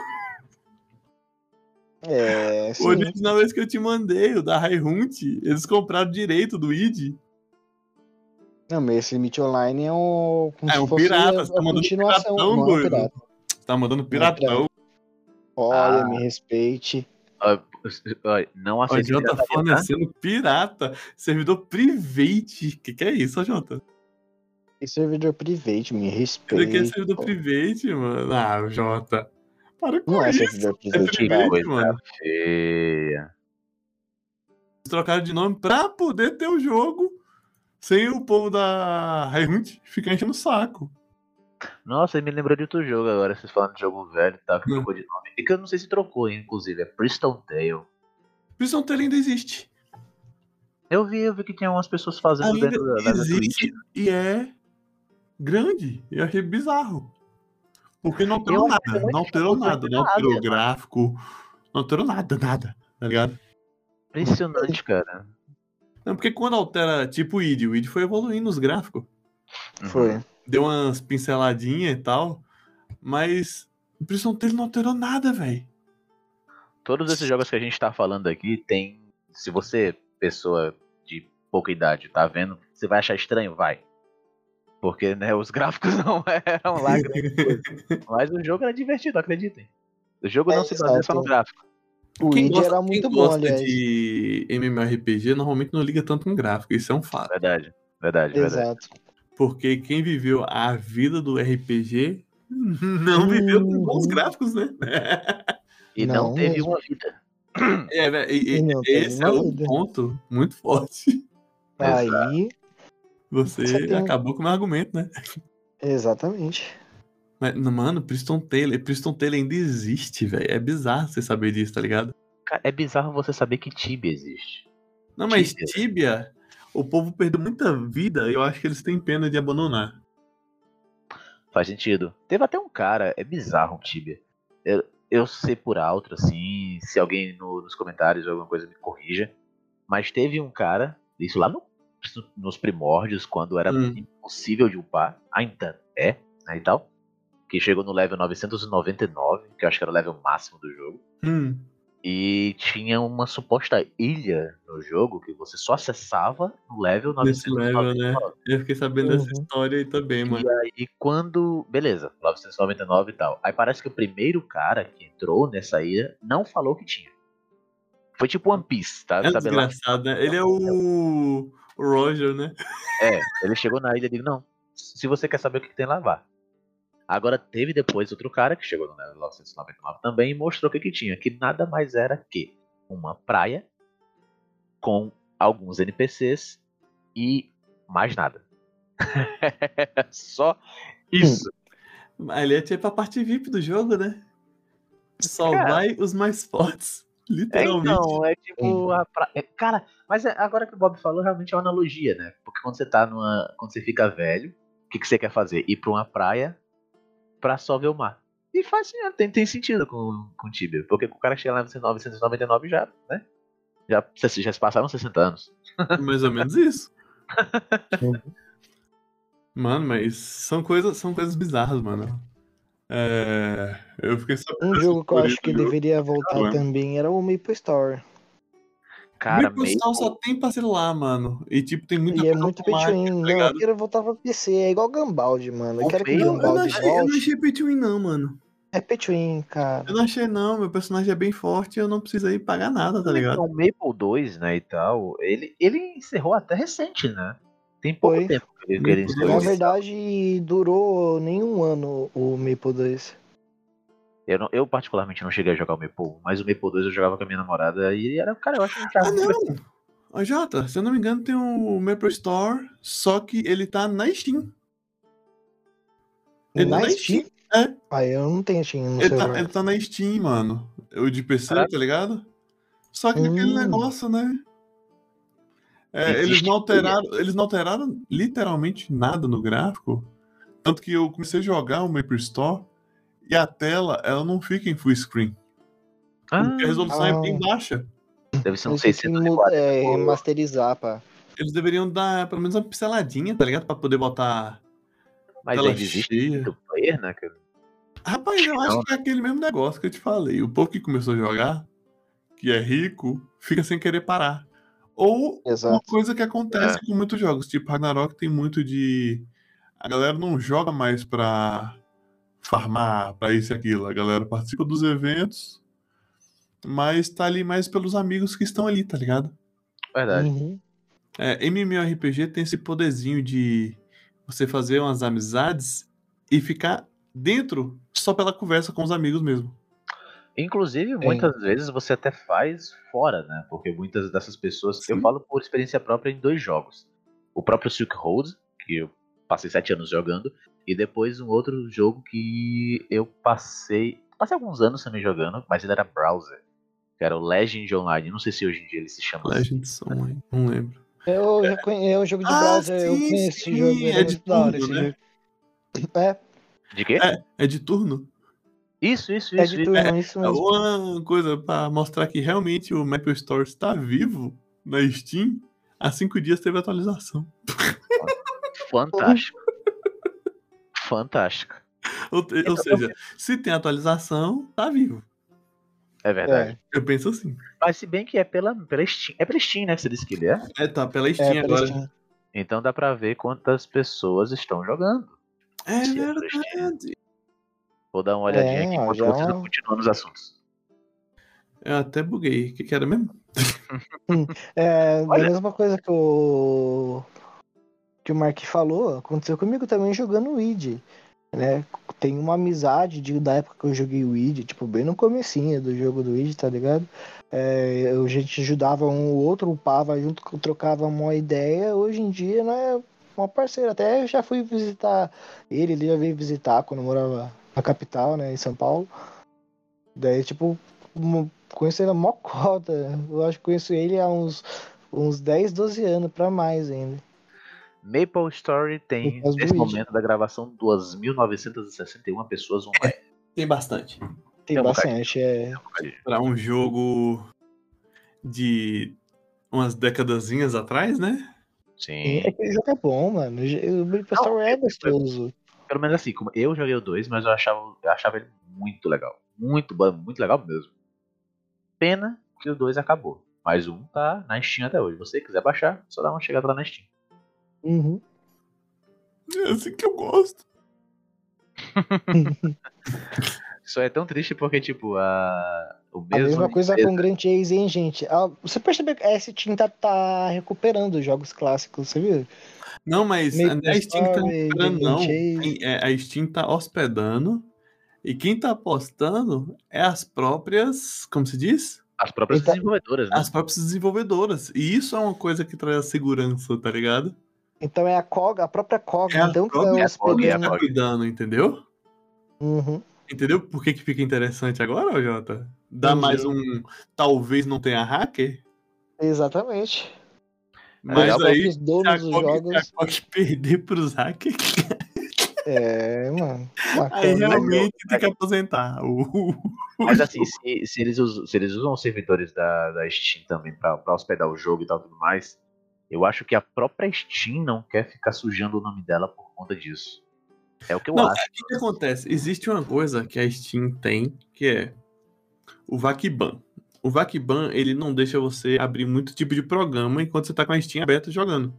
É, O sim. original é esse que eu te mandei, o da Hunt. Eles compraram direito do ID. Não, mas esse Meet Online é um. Como É um pirata, você tá mandando continuação. piratão, é doido. pirata. Você tá mandando piratão. Olha, Ah. me respeite. Não O aceito Jota pirataria, tá? fornecendo pirata. Servidor private. Que que é isso, Jota? E servidor private, me Isso aqui é respeite. servidor private, mano. Ah, Jota. Para com Não é isso. servidor private, Que Private, mano. feia. Eles trocaram de nome pra poder ter o jogo sem o povo da Hunt ficar enchendo o saco. Nossa, me lembrou de outro jogo agora, vocês falando de jogo velho e tal, que Hum. trocou de nome. E que eu não sei se trocou, inclusive, é Priston Tale. Prison Tale ainda existe. Eu vi, eu vi que tinha umas pessoas fazendo Ainda dentro da, da existe Twitch. e é grande. Eu achei bizarro. Porque não alterou nada. Não alterou nada. não alterou nada. gráfico. Não alterou nada, nada. Tá ligado? Impressionante, cara. Não, porque quando altera, tipo o id, o id foi evoluindo os gráficos. Uhum. Foi. Deu umas pinceladinhas e tal. Mas o Prison Tale não alterou nada, velho. Todos esses jogos que a gente tá falando aqui tem. Se você, pessoa de pouca idade, tá vendo, você vai achar estranho? Vai. Porque, né, os gráficos não eram lá grande coisa. Mas o jogo era divertido, acreditem. O jogo É, não se baseia só no gráfico. O Quem id gosta, era quem muito bom, gosta aliás. de MMORPG normalmente não liga tanto com gráfico. Isso é um fato. Verdade, verdade, verdade. Exato. Porque quem viveu a vida do RPG não viveu com bons Uhum. gráficos, né? E não, Não teve mesmo. uma vida. É, velho, e- E e- esse é um vida. ponto muito forte. Aí, Você Você tem- acabou com o meu argumento, né? exatamente. Mas, não, mano, Priston Taylor, Priston Taylor ainda existe, velho. É bizarro você saber disso, tá ligado? É bizarro você saber que Tibia existe. Não, mas Tibia. Tibia, o povo perdeu muita vida e eu acho que eles têm pena de abandonar. Faz sentido. Teve até um cara, é bizarro o Tibia. Eu, eu sei por alto, assim, se alguém no- nos comentários ou alguma coisa me corrija. Mas teve um cara, isso lá no- nos primórdios, quando era Hum. impossível de upar, ainda é, né, e tal. Que chegou no level 999, que eu acho que era o level máximo do jogo. Hum. E tinha uma suposta ilha no jogo que você só acessava no level Nesse 999. level, né? Eu fiquei sabendo dessa Uhum. história aí também, mano. E aí, quando. Beleza, 999 e tal. Aí parece que o primeiro cara que entrou nessa ilha não falou que tinha. Foi tipo One Piece, tá? É Sabe lá? desgraçado, né? Ele é o... Roger, né? É, ele chegou na ilha e disse: Não, se você quer saber o que tem lá, vá. Agora teve depois outro cara que chegou no level 999 também e mostrou o que, que tinha. Que nada mais era que uma praia com alguns NPCs e mais nada. Só isso. Ali é tipo a parte VIP do jogo, né? Só Cara. vai os mais fortes. É, Literalmente. então, é tipo. A pra... é, cara, mas é- agora que o Bob falou, realmente é uma analogia, né? Porque quando você tá numa. Quando você fica velho, o que, que você quer fazer? Ir pra uma praia pra só ver o mar. E faz sim, tem, tem sentido com, com o Tibia. Porque o cara chega lá em 999 já, né? Já, já se passaram 60 anos. Mais ou menos isso. Mano, mas são coisas, são coisas bizarras, mano. É, eu fiquei sabendo Um jogo que eu acho que deveria voltar Caramba. também era o Maple Store. Cara, Maple Stone só tem pra celular, mano. E tipo, tem muita E é coisa muito pay to automática, win. tá Não, eu quero voltar pra PC. É igual Gambaldi, mano. Eu O quero que o Maple- Eu não, achei, eu não volte. achei pay to win, não, mano. É pay to win, cara. Eu não achei, não. Meu personagem é bem forte e eu não precisei pagar nada, tá ligado? O Maple 2, né, e tal, ele, ele encerrou até recente, né? Tem pouco Foi. tempo que que. Na verdade, durou nenhum ano o Maple 2. Eu, não- eu particularmente não cheguei a jogar o Maple, mas o Maple 2 eu jogava com a minha namorada e era, cara, eu acho um cara Ah, não! Ô, Jota, se eu não me engano, tem o Maple Store, só que ele tá na Steam. Ele tá Na na Steam? É. Ah, eu não tenho Steam no Ele tá, ele tá na Steam, mano. O de PC, Caraca. tá ligado? Só que aquele Hum. negócio, né? É, eles não alteraram, eles não alteraram literalmente nada no gráfico. Tanto que eu comecei a jogar o Maple Store e a tela, ela não fica em full screen. Ah, Porque a resolução é Ah. bem baixa. deve ser um Eles têm que 640. mu- é, remasterizar, pá. Eles deveriam dar pelo menos uma pinceladinha, tá ligado? Pra poder botar Mas tela existe cheia. muito player, né? cara? Rapaz, eu acho Não. que é aquele mesmo negócio que eu te falei. O povo que começou a jogar, que é rico, fica sem querer parar. Ou uma Exato. coisa que acontece É. com muitos jogos, tipo Ragnarok tem muito de. A galera não joga mais pra farmar, pra isso e aquilo. A galera participa dos eventos, mas tá ali mais pelos amigos que estão ali, tá ligado? Verdade. Uhum. É, MMORPG tem esse poderzinho de você fazer umas amizades e ficar dentro só pela conversa com os amigos mesmo. Inclusive, muitas vezes você até faz fora, né? Porque muitas dessas pessoas. Eu Sim. falo por experiência própria em dois jogos. O próprio Silk Road, que eu passei sete anos jogando, e depois um outro jogo que eu passei. Passei alguns anos também jogando, mas ele era browser. Que era o Legend Online. Não sei se hoje em dia ele se chama assim. Legends Online, não lembro. Eu já conhe... é um jogo de Ah, browser, eu sim, conheço esse sim, jogo. é É de turno, né? É, De quê? É, é de turno. Isso, isso, é isso. de isso. turno, isso É mesmo. uma coisa pra mostrar que realmente o Maple Store está vivo na Steam. Há cinco dias teve atualização. Fantástico. Fantástico. Ou, ou seja, se tem atualização, tá vivo. É verdade. É, Eu penso assim. Mas se bem que é pela, pela Steam. É pela Steam, né? Você disse que ele é. É, tá pela é, Steam pela agora. Steam. Então dá pra ver quantas pessoas estão jogando. É Sim, é verdade. Vou dar uma olhadinha É, aqui enquanto já vocês é não continuam nos assuntos. Eu até buguei. O que, que era mesmo? É, Olha. a mesma coisa que o que o Mark falou, aconteceu comigo também jogando o id, né? Tem uma amizade de, da época que eu joguei o id, tipo, bem no comecinho do jogo do id, tá ligado? É, eu- a gente ajudava um ou outro, upava junto, trocava uma ideia, hoje em dia, né, uma parceira, até eu já fui visitar ele, ele já veio visitar quando eu morava na capital, né, em São Paulo. Daí, tipo, conheço ele a mó cota. Eu acho que conheço ele há uns, uns 10, 12 anos pra mais ainda. Maple Story tem, nesse momento da gravação, 2.961 pessoas online. Tem bastante. Tem Tem um bastante, é. Pra um jogo de umas décadazinhas atrás, né? Sim. É que o jogo é bom, mano. O Maple Story é gostoso. Pelo menos assim, como eu joguei o 2, mas eu achava, eu achava ele muito legal. Muito bom, muito legal mesmo. Pena que o 2 acabou. Mas um tá na Steam até hoje. Se você quiser baixar, só dá uma chegada lá na Steam. Uhum. É assim que eu gosto. Isso é tão triste porque, tipo, a. O A mesmo. mesma coisa empresa- com Grand Chase, hein, gente? Ah, você percebeu que a S-Team tá, tá recuperando os jogos clássicos, você viu? Não, mas a Steam tá Story, Grand não. É, a Steam tá hospedando. E quem tá apostando é as próprias. Como se diz? As próprias tá- desenvolvedoras, né? As próprias desenvolvedoras. E isso é uma coisa que traz segurança, tá ligado? Então é a COG, a própria COG, É a então que própria tá COG, é a hospedando. tá cuidando, entendeu? Uhum. Entendeu por que, que fica interessante agora, Jota? Dá Uhum. mais um. Talvez não tenha hacker. Exatamente. Mas Os aí, a donos dos jogos. COG perder pros hackers, É, mano. aí Bacana. realmente tem que aposentar. Mas assim, se, se eles usam, se eles usam os servidores da, da Steam também pra, pra hospedar o jogo e tal tudo mais, eu acho que a própria Steam não quer ficar sujando o nome dela por conta disso. É o que eu Não, acho. o que, acontece? Existe uma coisa que a Steam tem, que é o VACBAN. O VACBAN, ele não deixa você abrir muito tipo de programa enquanto você tá com a Steam aberta jogando.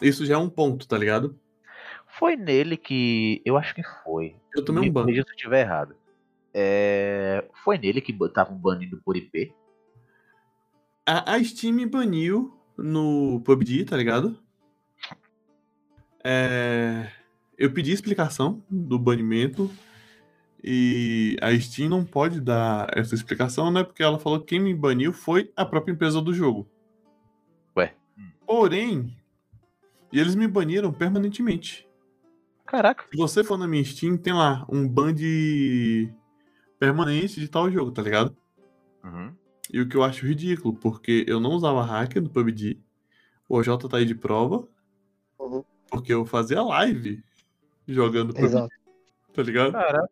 Isso já é um ponto, tá ligado? Foi nele que. Eu acho que foi. Eu tomei Me um ban. se eu estiver errado. É, foi nele que estavam banindo por IP. A, a Steam me baniu no PUBG, tá ligado? É, eu pedi explicação do banimento e a Steam não pode dar essa explicação, né? Porque ela falou que quem me baniu foi a própria empresa do jogo. Ué. Porém, e eles me baniram permanentemente. Caraca. Se você for na minha Steam, tem lá um ban de permanente de tal jogo, tá ligado? Uhum. E o que eu acho ridículo, porque eu não usava hacker no PUBG. O OJ tá aí de prova. Uhum. Porque eu fazia live jogando PUBG, Exato. tá ligado? Cara,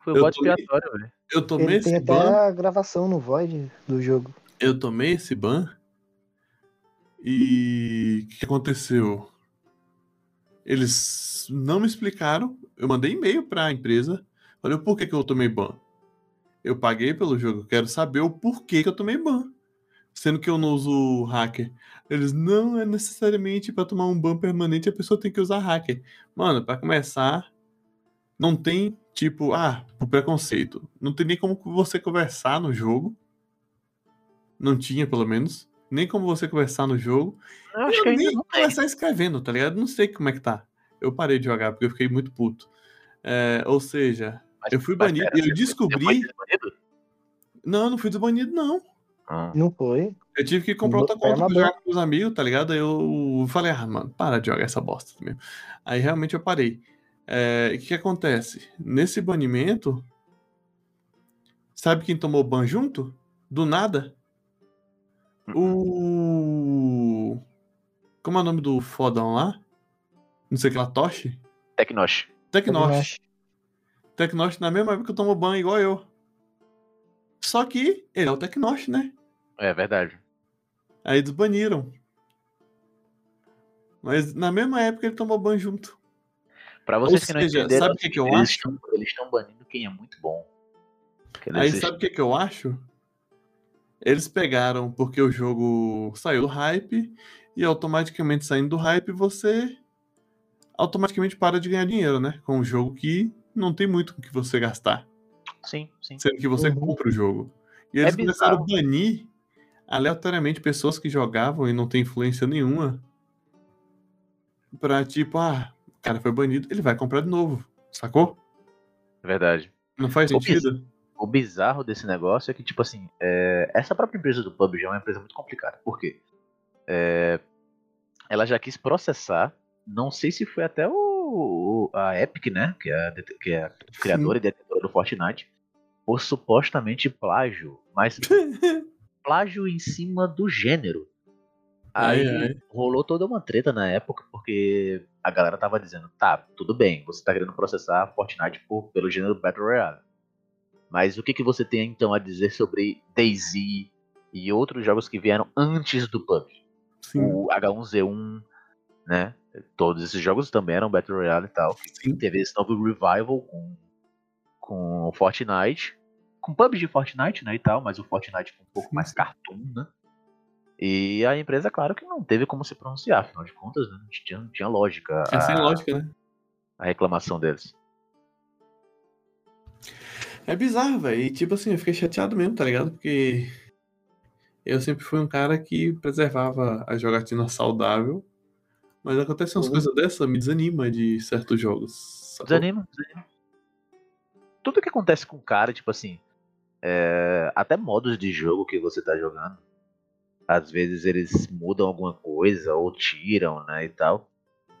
foi o tô- expiatório, velho. Eu tomei Ele tem esse até ban. a gravação no Void do jogo. Eu tomei esse ban. E o que que aconteceu? Eles não me explicaram. Eu mandei e-mail pra empresa. Falei, por que, que eu tomei ban? Eu paguei pelo jogo, eu quero saber o porquê que eu tomei ban. Sendo que eu não uso hacker. Eles não é necessariamente pra tomar um ban permanente a pessoa tem que usar hacker. Mano, pra começar, não tem tipo, ah, o preconceito. Não tem nem como você conversar no jogo. Não tinha, pelo menos. Nem como você conversar no jogo. Eu acho eu que nem começar escrevendo, tá ligado? Não sei como é que tá. Eu parei de jogar porque eu fiquei muito puto. É, ou seja, Mas- eu fui banido pera, e eu descobri- não, não fui desbanido, não. Ah. Não foi. Eu tive que comprar outra conta pra jogar com meus amigos, tá ligado? Aí eu falei, ah, mano, para de jogar essa bosta mesmo. Aí realmente eu parei. É, o que, que acontece? Nesse banimento, sabe quem tomou ban junto? Do nada? O. Como é o nome do fodão lá? Não sei que lá, Toshi? Tecnosh. Tecnosh. Tecnosh na mesma época tomou ban igual eu. Só que ele é o Tecnosh, né? É verdade. Aí eles baniram. Mas na mesma época ele tomou ban junto. Pra vocês Ou que não seja, entenderam, sabe o que que eu eles acho? Estão, eles estão banindo quem é muito bom. Aí estão- sabe o que, que eu acho? Eles pegaram porque o jogo saiu do hype e automaticamente saindo do hype você automaticamente para de ganhar dinheiro, né? Com um jogo que não tem muito com que você gastar, Sim, sim. sendo que você Uhum. compra o jogo. E É eles começaram a banir aleatoriamente pessoas que jogavam e não tem influência nenhuma pra tipo, ah, o cara foi banido, ele vai comprar de novo, sacou? Verdade. Não faz sentido? O bizarro desse negócio é que, tipo assim, é, essa própria empresa do PUBG é uma empresa muito complicada. Por quê? É, ela já quis processar, não sei se foi até o, a Epic, né? Que é a, que é a criadora e detentora do Fortnite, por supostamente plágio. Mas plágio em cima do gênero. Aí Ai, ai. rolou toda uma treta na época, porque a galera tava dizendo, tá, tudo bem, você tá querendo processar Fortnite por, pelo gênero Battle Royale. Mas o que, que você tem então a dizer sobre DayZ e outros jogos que vieram antes do PUBG? Sim, O H1Z1, né? Todos esses jogos também eram Battle Royale e tal. sim. Teve esse novo revival com, com Fortnite. Com PUBG e Fortnite, né, e tal, mas o Fortnite com um pouco mais cartoon, né? E a empresa, claro que não teve como se pronunciar, afinal de contas, né, não tinha, não tinha lógica É sem a, lógica, né? a reclamação deles. É bizarro, velho. E tipo assim, eu fiquei chateado mesmo, tá ligado? Porque eu sempre fui um cara que preservava a jogatina saudável. Mas acontecem umas Uhum. coisas dessa, me desanima de certos jogos. Desanima, desanima. Tudo que acontece com o cara, tipo assim, é, até modos de jogo que você tá jogando, às vezes eles mudam alguma coisa ou tiram, né, e tal.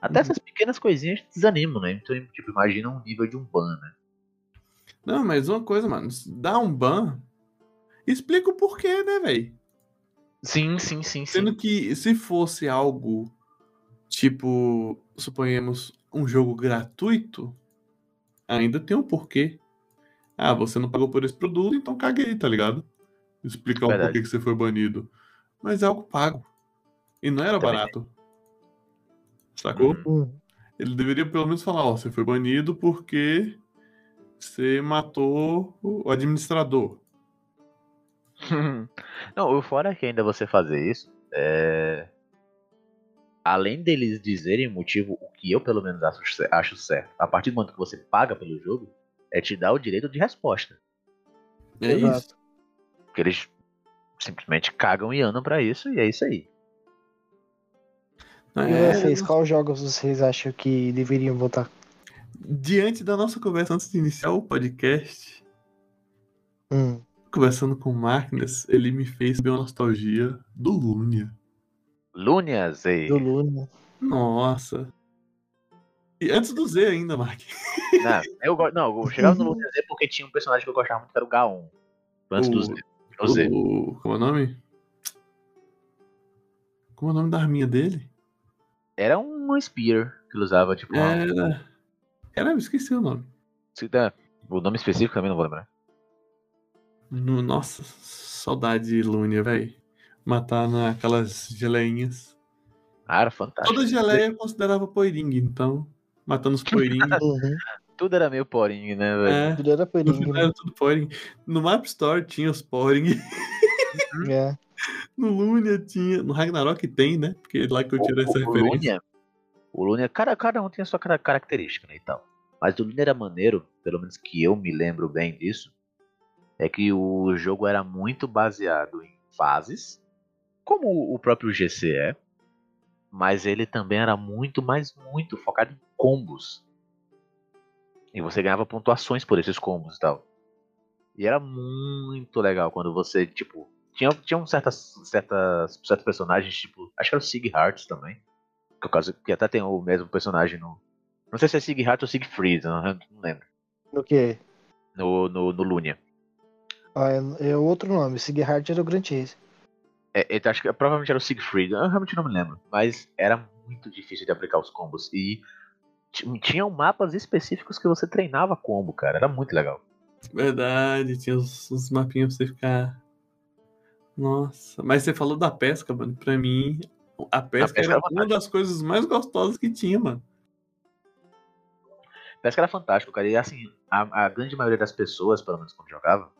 Até Uhum. essas pequenas coisinhas desanimam, né? Então, tipo, imagina um nível de um ban, né? Não, mas uma coisa, mano. Dá um ban. Explica o porquê, né, velho? Sim, sim, sim, sim. Sendo que se fosse algo tipo, suponhamos, um jogo gratuito, ainda tem um porquê. Ah, você não pagou por esse produto, então caguei, tá ligado? Explicar o Verdade. porquê que você foi banido. Mas é algo pago. E não era Também. barato. Sacou? Uhum. Hum. Ele deveria pelo menos falar, ó, você foi banido porque você matou o administrador. Não, o fora é que ainda você fazer isso, é... além deles dizerem o motivo, o que eu pelo menos acho certo, a partir do momento que você paga pelo jogo, é te dar o direito de resposta. É Exato. isso. Porque eles simplesmente cagam e andam pra isso, e é isso aí. E É, vocês, quais jogos vocês acham que deveriam votar? diante da nossa conversa antes de iniciar o podcast, Hum. conversando com o Markness, ele me fez ver uma nostalgia do Lunia. Lunias, ei. Do Luna. Nossa. E antes do Z ainda, Mark. Não, eu, não, eu chegava no Z porque tinha um personagem que eu gostava muito, que era o Gaon. Antes do O- Z. O Z. O, como é o nome? Como é o nome da arminha dele? Era um Spear que ele usava, tipo. uma- Era. Caramba, esqueci o nome. se dá- O nome específico também não vou lembrar. No, nossa, saudade de Lúnia, velho. Matar naquelas geleinhas. Ah, era fantástico. Toda geleia eu considerava poiringue, então. Matando os poiringues. Uhum. Tudo era meio porinho, né, velho? é, Tudo era porinho. final era tudo poiringue. No Map Store tinha os poiringue. É. No Lunia tinha. No Ragnarok tem, né? Porque é lá que eu tirei essa o, o referência. Lunia, o Lunia, cada, cada um tem a sua cara- característica, né, e tal. Mas o Lunia era maneiro, pelo menos que eu me lembro bem disso, é que o jogo era muito baseado em fases, como o próprio GC é, mas ele também era muito, mas muito focado em combos. E você ganhava pontuações por esses combos e tal. E era muito legal quando você, tipo, tinha, tinha um certas, certas, certos personagens, tipo, acho que era o Sig Hearts também. Que, o caso, que até tem o mesmo personagem no. Não sei se é Sig Hearts ou Siegfried, não, não lembro. No quê? No, no, no Lunia. Ah, é, é outro nome. Sighart era o Grand Chase. É, é, acho que provavelmente era o Siegfried, eu realmente não me lembro. Mas era muito difícil de aplicar os combos. E ti- tinham mapas específicos que você treinava combo, cara. Era muito legal. Verdade, tinha os, os mapinhas pra você ficar. Nossa, mas você falou da pesca, mano. Pra mim, a pesca, pesca era era uma das coisas mais gostosas que tinha, mano. Pesca era fantástico, cara. E assim, a, a grande maioria das pessoas, pelo menos quando jogava,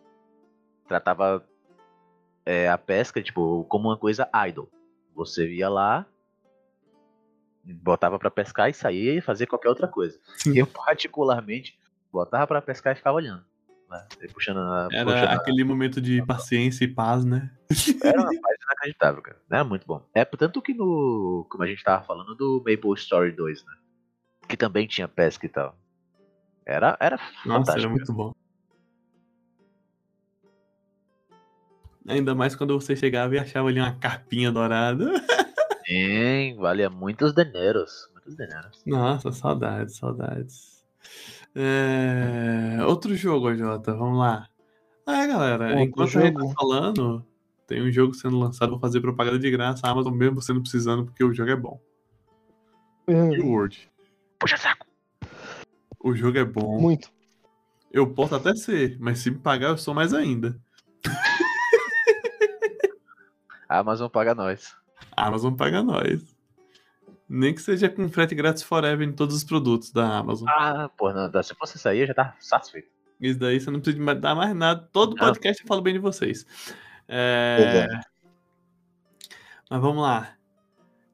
tratava é, a pesca, tipo, como uma coisa idle. Você ia lá, botava pra pescar e saía e fazia qualquer outra coisa. Sim. Eu, particularmente, botava pra pescar e ficava olhando. Né? E puxando a. Era puxando a- aquele momento de paciência e paz, né? Era uma paz inacreditável, cara. Era muito bom. É tanto que no. Como a gente tava falando do Maple Story 2, né? Que também tinha pesca e tal. Era, era Nossa, era fantástico. muito bom. Ainda mais quando você chegava e achava ali uma carpinha dourada. Sim, valia muitos dinheiros. Muitos dinheiros. Nossa, saudades, saudades. É, Outro jogo, Jota, vamos lá. Ah, é, galera, Outro enquanto a gente tá jogo? falando, tem um jogo sendo lançado, vou fazer propaganda de graça, a Amazon mesmo você não precisando, porque o jogo é bom. New World. Puxa saco. O jogo é bom. Muito. Eu posso até ser, mas se me pagar, eu sou mais ainda. A Amazon paga nós. A Amazon paga nós. Nem que seja com frete grátis forever em todos os produtos da Amazon. Ah, pô, não, se fosse isso aí, eu já tava satisfeito. Isso daí você não precisa dar mais nada. Todo Não. podcast eu falo bem de vocês. É, é. Mas vamos lá.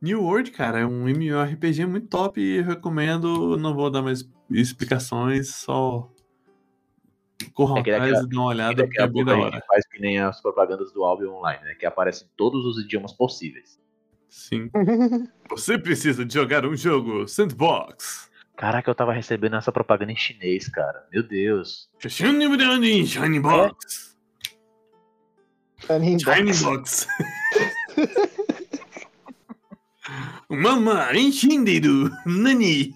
New World, cara, é um MMORPG muito top e eu recomendo. Não vou dar mais explicações, só corram É que atrás e dão uma E olhada, porque é bem da hora. faz que nem as propagandas do Albion Online, né? Que aparecem em todos os idiomas possíveis. Sim. Você precisa de jogar um jogo sandbox. Caraca, eu tava recebendo essa propaganda em chinês, cara. Meu Deus. Shiny Shiny Box. Box. Box. Mama, entendido. Nani.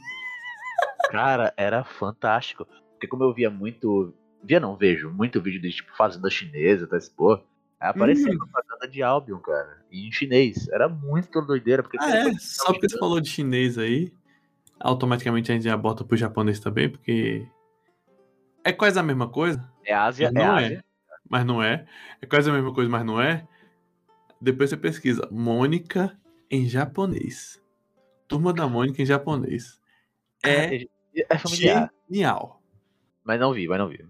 Cara, era fantástico. Porque como eu via muito. Via não, vejo muito vídeo de tipo fazenda chinesa, tá? Pô, aí aparecia Hum. propaganda de Albion, cara. E em chinês. Era muito doideira. Porque Ah, é? Só porque você falou de chinês aí, automaticamente a gente já bota pro japonês também, porque é quase a mesma coisa, É Ásia, é Não é. Ásia. mas não é. É quase a mesma coisa, mas não é. Depois você pesquisa Mônica em japonês. Turma da Mônica em japonês. É É, é familiar. genial. Mas não vi, mas não vi.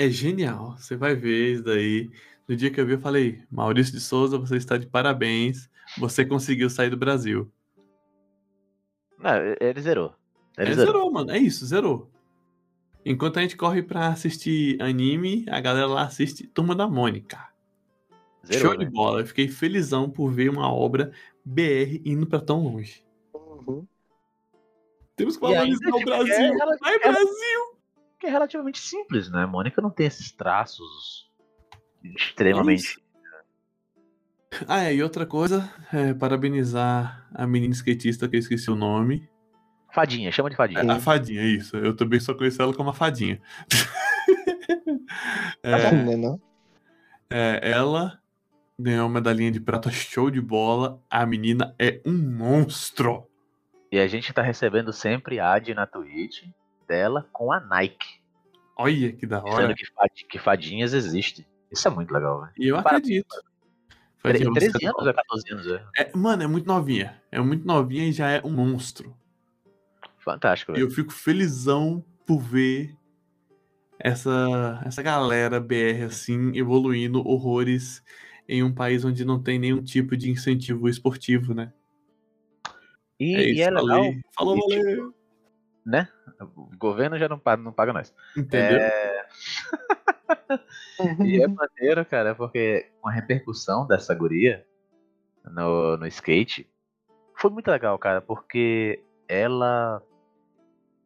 É genial. Você vai ver isso daí. No dia que eu vi, eu falei: Maurício de Souza, você está de parabéns. Você conseguiu sair do Brasil. Não, ele zerou. Ele É, zerou. zerou, mano. É isso, zerou. Enquanto a gente corre pra assistir anime, a galera lá assiste Turma da Mônica. Zerou, Show de né? bola. Eu fiquei felizão por ver uma obra BR indo pra tão longe. Uhum. Temos que valorizar o Brasil. rela- Vai, Brasil! Que é relativamente simples, né? Mônica não tem esses traços extremamente. Ah, é, e outra coisa, é, parabenizar a menina skatista que eu esqueci o nome. Fadinha, chama de É, fadinha. a Fadinha, isso. Eu também só conheço ela como a Fadinha. É, Né, não? É, ela ganhou uma medalhinha de prata show de bola. A menina é um monstro. E a gente tá recebendo sempre ad na Twitch dela com a Nike. Olha que da hora. Que, fad- que fadinhas existem. Isso é muito legal, velho. E eu Para- acredito. Tre- Fadinha, 13 você- anos ou 14 anos, é. É, mano, é muito novinha. É muito novinha e já é um monstro. Fantástico, E velho. eu fico felizão por ver essa, essa galera BR assim evoluindo horrores em um país onde não tem nenhum tipo de incentivo esportivo, né? E é e isso, é legal, falei. Falou, e, tipo, valeu. Né? O governo já não paga, não paga nós. Entendeu? É, E é maneiro, cara, porque com a repercussão dessa guria no, no skate foi muito legal, cara, porque ela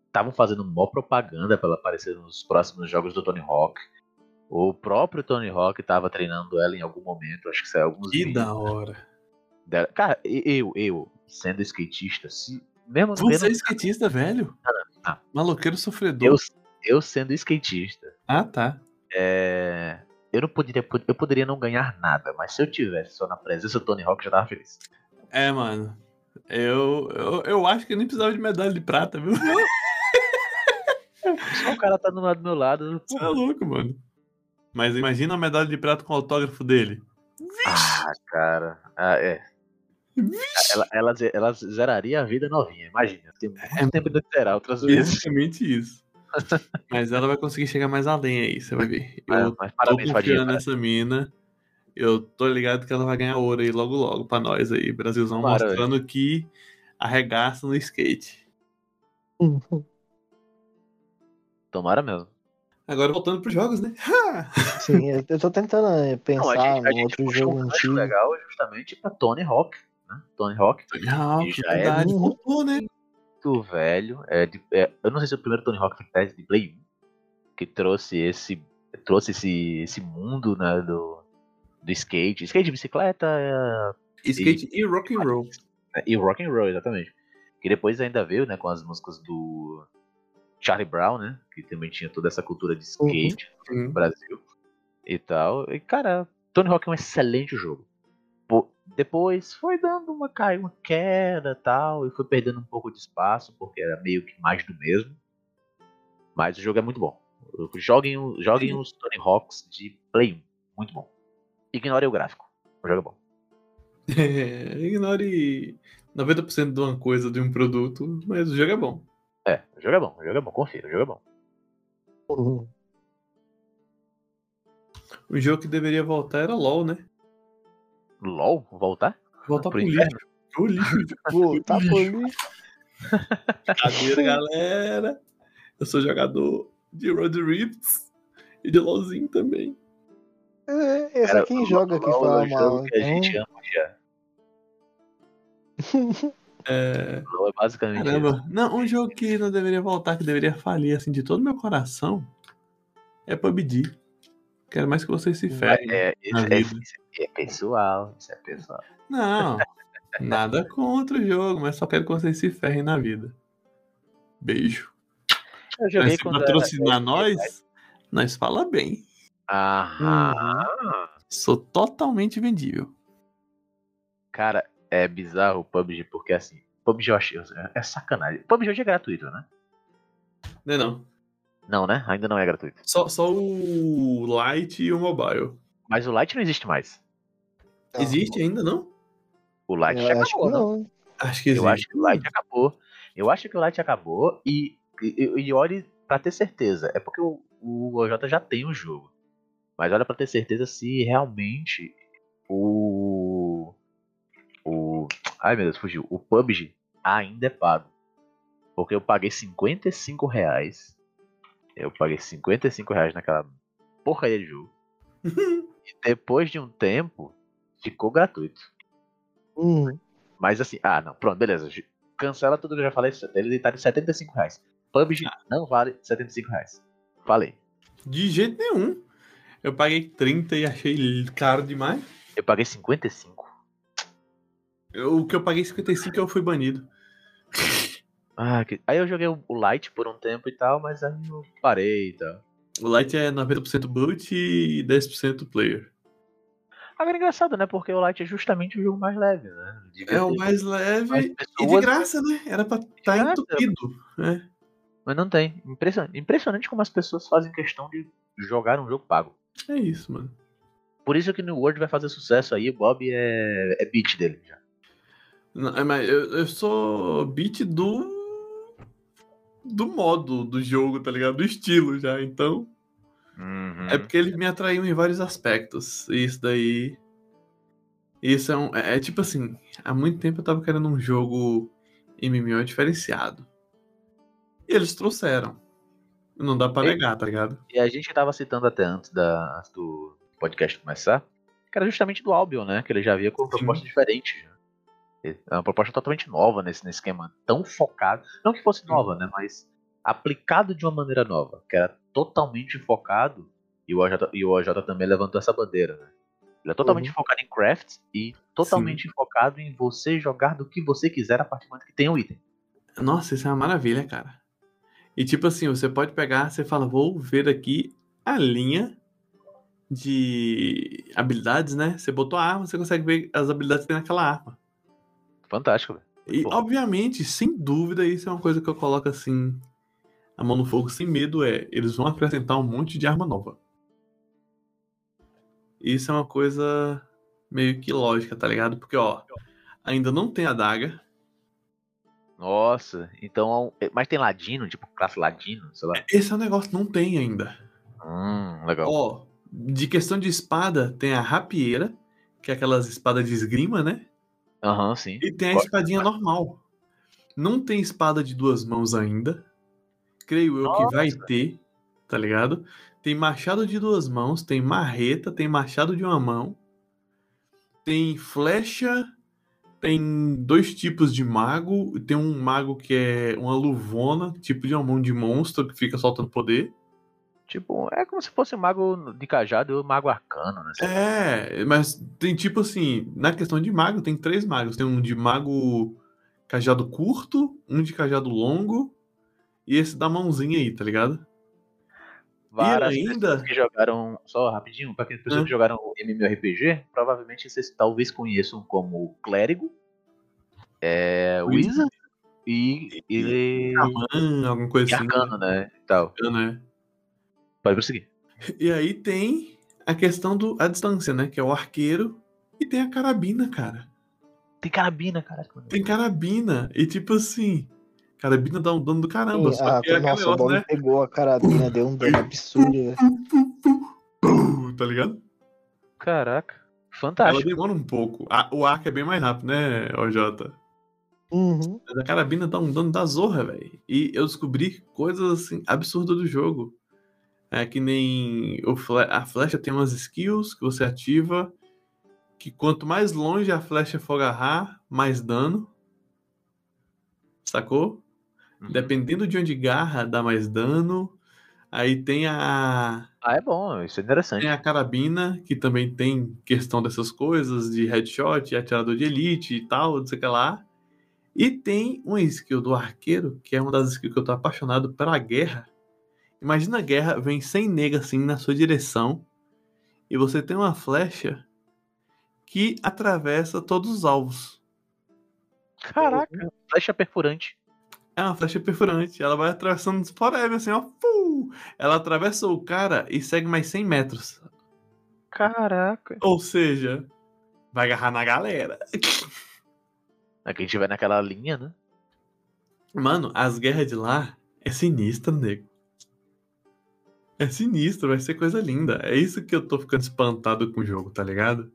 estavam fazendo mó propaganda pra ela aparecer nos próximos jogos do Tony Hawk. O próprio Tony Hawk tava treinando ela em algum momento, acho que saiu alguns Que vídeos da hora. dela. Cara, e- eu, eu, sendo skatista, se, mesmo não Você é vendo- skatista, velho? Ah. Maloqueiro sofredor. eu, eu sendo skatista, Ah, tá. É, eu não poderia, eu poderia não ganhar nada, mas se eu tivesse só na presença do Tony Hawk, eu já tava feliz. É, mano. Eu, eu, eu acho que eu nem precisava de medalha de prata, viu? Só o cara tá do lado do meu lado. Você é louco, mano. Mas imagina a medalha de prata com o autógrafo dele. Ah, cara. Ah, é. Ela, ela, ela zeraria a vida novinha, imagina. Tem muito É. tempo de zerar outras vezes. Exatamente isso. Mas ela vai conseguir chegar mais além aí, você vai ver. Eu Mas, mas tô parabéns, Fadinha. confiando nessa mina. Eu tô ligado que ela vai ganhar ouro aí logo logo pra nós aí. Brasilzão Tomara, mostrando que arregaça no skate. Tomara mesmo. Agora voltando pros jogos, né? Sim, eu, tô tentando eh, Não, pensar a gente, a outro jogo um antigo. legal justamente pra Tony Hawk. Tony Hawk, Ah, E já é verdade, muito- voltou, né? muito velho. É de- é, eu não sei se é o primeiro Tony Hawk foi de Play 1 que trouxe esse trouxe esse, esse mundo né, do, do skate. Skate de bicicleta é, Skate e rock and roll. né, e rock and roll, exatamente. Que depois ainda veio, né, com as músicas do Charlie Brown, né, que também tinha toda essa cultura de skate no Uhum. Brasil e tal. E cara, Tony Hawk é um excelente jogo. Depois foi dando uma cai, uma queda, tal, e foi perdendo um pouco de espaço porque era meio que mais do mesmo. Mas o jogo é muito bom. Joguem, joguem os Tony Hawks de Play 1, muito bom. Ignorem o gráfico. O jogo é bom. É, ignore 90% de uma coisa de um produto, mas o jogo é bom. É, o jogo é bom, o jogo é bom, confia, o jogo é bom. Uhum. O jogo que deveria voltar era LOL, né? LOL, voltar? Voltar pro Pro lixo. O lixo. Por ali. Brincadeira, galera. Eu sou jogador de Road Rifts e de LOLzinho também. É, esse Cara, é quem joga é fala mal. que a gente ama já. É... LOL é basicamente isso. Caramba. Não, um jogo que não deveria voltar, que deveria falir, assim, de todo meu coração, é PUBG. Quero mais que vocês se ferrem. É, na isso, é, vida. isso é pessoal, isso é pessoal. Não, nada contra o jogo, mas só quero que vocês se ferrem na vida. Beijo. Eu Mas joguei se quando era- patrocinar nós, nós fala bem. Aham. Sou totalmente vendível. Cara, é bizarro o PUBG, porque assim, PUBG eu achei. É sacanagem. PUBG hoje é gratuito, né? Não é não. Não, né? Ainda não é gratuito. Só, só o Lite e o Mobile. Mas o Lite não existe mais. Não. Existe ainda, não? O Lite eu já acho que acabou, não? não. Acho que existe. Eu acho que o Lite acabou. Eu acho que o Lite acabou e, e, e olhe pra ter certeza. É porque o, o OJ já tem o jogo. Mas olha pra ter certeza se realmente o. O. Ai meu Deus, fugiu. O PUBG ainda é pago. Porque eu paguei 55 reais. Eu paguei 55 reais naquela porcaria de jogo. e depois de um tempo, ficou gratuito. Uhum. Mas assim, ah, não, pronto, beleza. Cancela tudo que eu já falei. Ele tá de 75 reais. PUBG não vale 75 reais. Falei. De jeito nenhum. Eu paguei 30 e achei caro demais. Eu paguei 55. Eu- o que eu paguei 55 eu fui banido. Ah, que- Aí eu joguei o Lite por um tempo e tal, mas aí eu parei e tal. O Lite é 90% boot e 10% player. Agora é engraçado, né? Porque o Light é justamente o jogo mais leve, né? É o mais leve mais e de pessoas- graça, né? Era pra estar graça. entupido. né? Mas não tem. Impressionante, impressionante como as pessoas fazem questão de jogar um jogo pago. É isso, mano. Por isso que o New World vai fazer sucesso aí, o Bob é, é beat dele já. Não, é, mas eu, eu sou beat do. Do modo do jogo, tá ligado? Do estilo já. Então. Uhum. É porque ele me atraiu em vários aspectos. E Isso daí. Isso é um. É, é tipo assim, há muito tempo eu tava querendo um jogo MMO diferenciado. E eles trouxeram. Não dá pra E- negar, tá ligado? E a gente tava citando até antes, da, antes do podcast começar, que era justamente do Albion, né? Que ele já via com proposta diferente. É uma proposta totalmente nova nesse, nesse esquema, tão focado. Não que fosse nova, né? Mas aplicado de uma maneira nova, que era totalmente focado, e o OJ, e o OJ também levantou essa bandeira, né? Ele é totalmente Uhum. focado em craft e totalmente focado em você jogar do que você quiser a partir do momento que tem o item. Nossa, isso é uma maravilha, cara. E tipo assim, você pode pegar, você fala, vou ver aqui a linha de habilidades, né? Você botou a arma, você consegue ver as habilidades que tem naquela arma. Fantástico, velho. E, bom. obviamente, sem dúvida, isso é uma coisa que eu coloco assim, a mão no fogo sem medo, é, eles vão acrescentar um monte de arma nova. Isso é uma coisa meio que lógica, tá ligado? Porque, ó, ainda não tem a daga, Nossa, então. Mas tem ladino, tipo classe ladino, sei lá. esse é o negócio, não tem ainda. Hum, legal. Ó, de questão de espada, tem a rapieira, que é aquelas espadas de esgrima, né? Aham, sim. E tem a espadinha normal. Não tem espada de duas mãos ainda. Creio eu que vai ter, tá ligado? Tem machado de duas mãos, tem marreta, tem machado de uma mão. Tem flecha, tem dois tipos de mago. Tem um mago que é uma luvona, tipo de uma mão de monstro que fica soltando poder. Tipo, é como se fosse um mago de cajado e um mago arcano, né? É, mas tem tipo assim, na questão de mago, tem três magos. Tem um de mago cajado curto, um de cajado longo e esse da mãozinha aí, tá ligado? Várias ainda- pessoas que jogaram, só rapidinho, para aquelas pessoas Hã? que jogaram MMORPG, provavelmente vocês talvez conheçam como Clérigo, é, Wizard. Wizard e, e, Xamã, alguma e coisa assim. Arcano, né? E tal. né? Pode prosseguir. E aí tem a questão do a distância, né? Que é o arqueiro e tem a carabina, cara. Tem carabina, mano. Tem carabina. E tipo assim, carabina dá um dano do caramba. Sim, só ah, que é nossa, o negócio, Bob né? pegou a carabina, deu um dano absurdo. Tá ligado? Caraca. Ela Fantástico. demora um pouco. A- o arco é bem mais rápido, né, OJ? Uhum. Mas a carabina dá um dano da zorra, velho. E eu descobri coisas assim absurdas do jogo. É que nem fle- a flecha tem umas skills que você ativa. Que quanto mais longe a flecha for agarrar, mais dano. Sacou? Uhum. Dependendo de onde garra, dá mais dano. Aí tem a, Ah, é bom, isso é interessante. tem a carabina, que também tem questão dessas coisas, de headshot, atirador de elite e tal, não sei o que lá. E tem uma skill do arqueiro, que é uma das skills que eu tô apaixonado pela guerra. Imagina a guerra, vem 100 nega assim na sua direção, e você tem uma flecha que atravessa todos os alvos. Caraca, flecha perfurante. É uma flecha perfurante, ela vai atravessando forever, assim, ó. Fu! Ela atravessa o cara e segue mais 100 metros. Caraca. Ou seja, vai agarrar na galera. É que a gente vai naquela linha, né? Mano, as guerras de lá é sinistra, nego. É sinistro, vai ser coisa linda. É isso que eu tô ficando espantado com o jogo, tá ligado?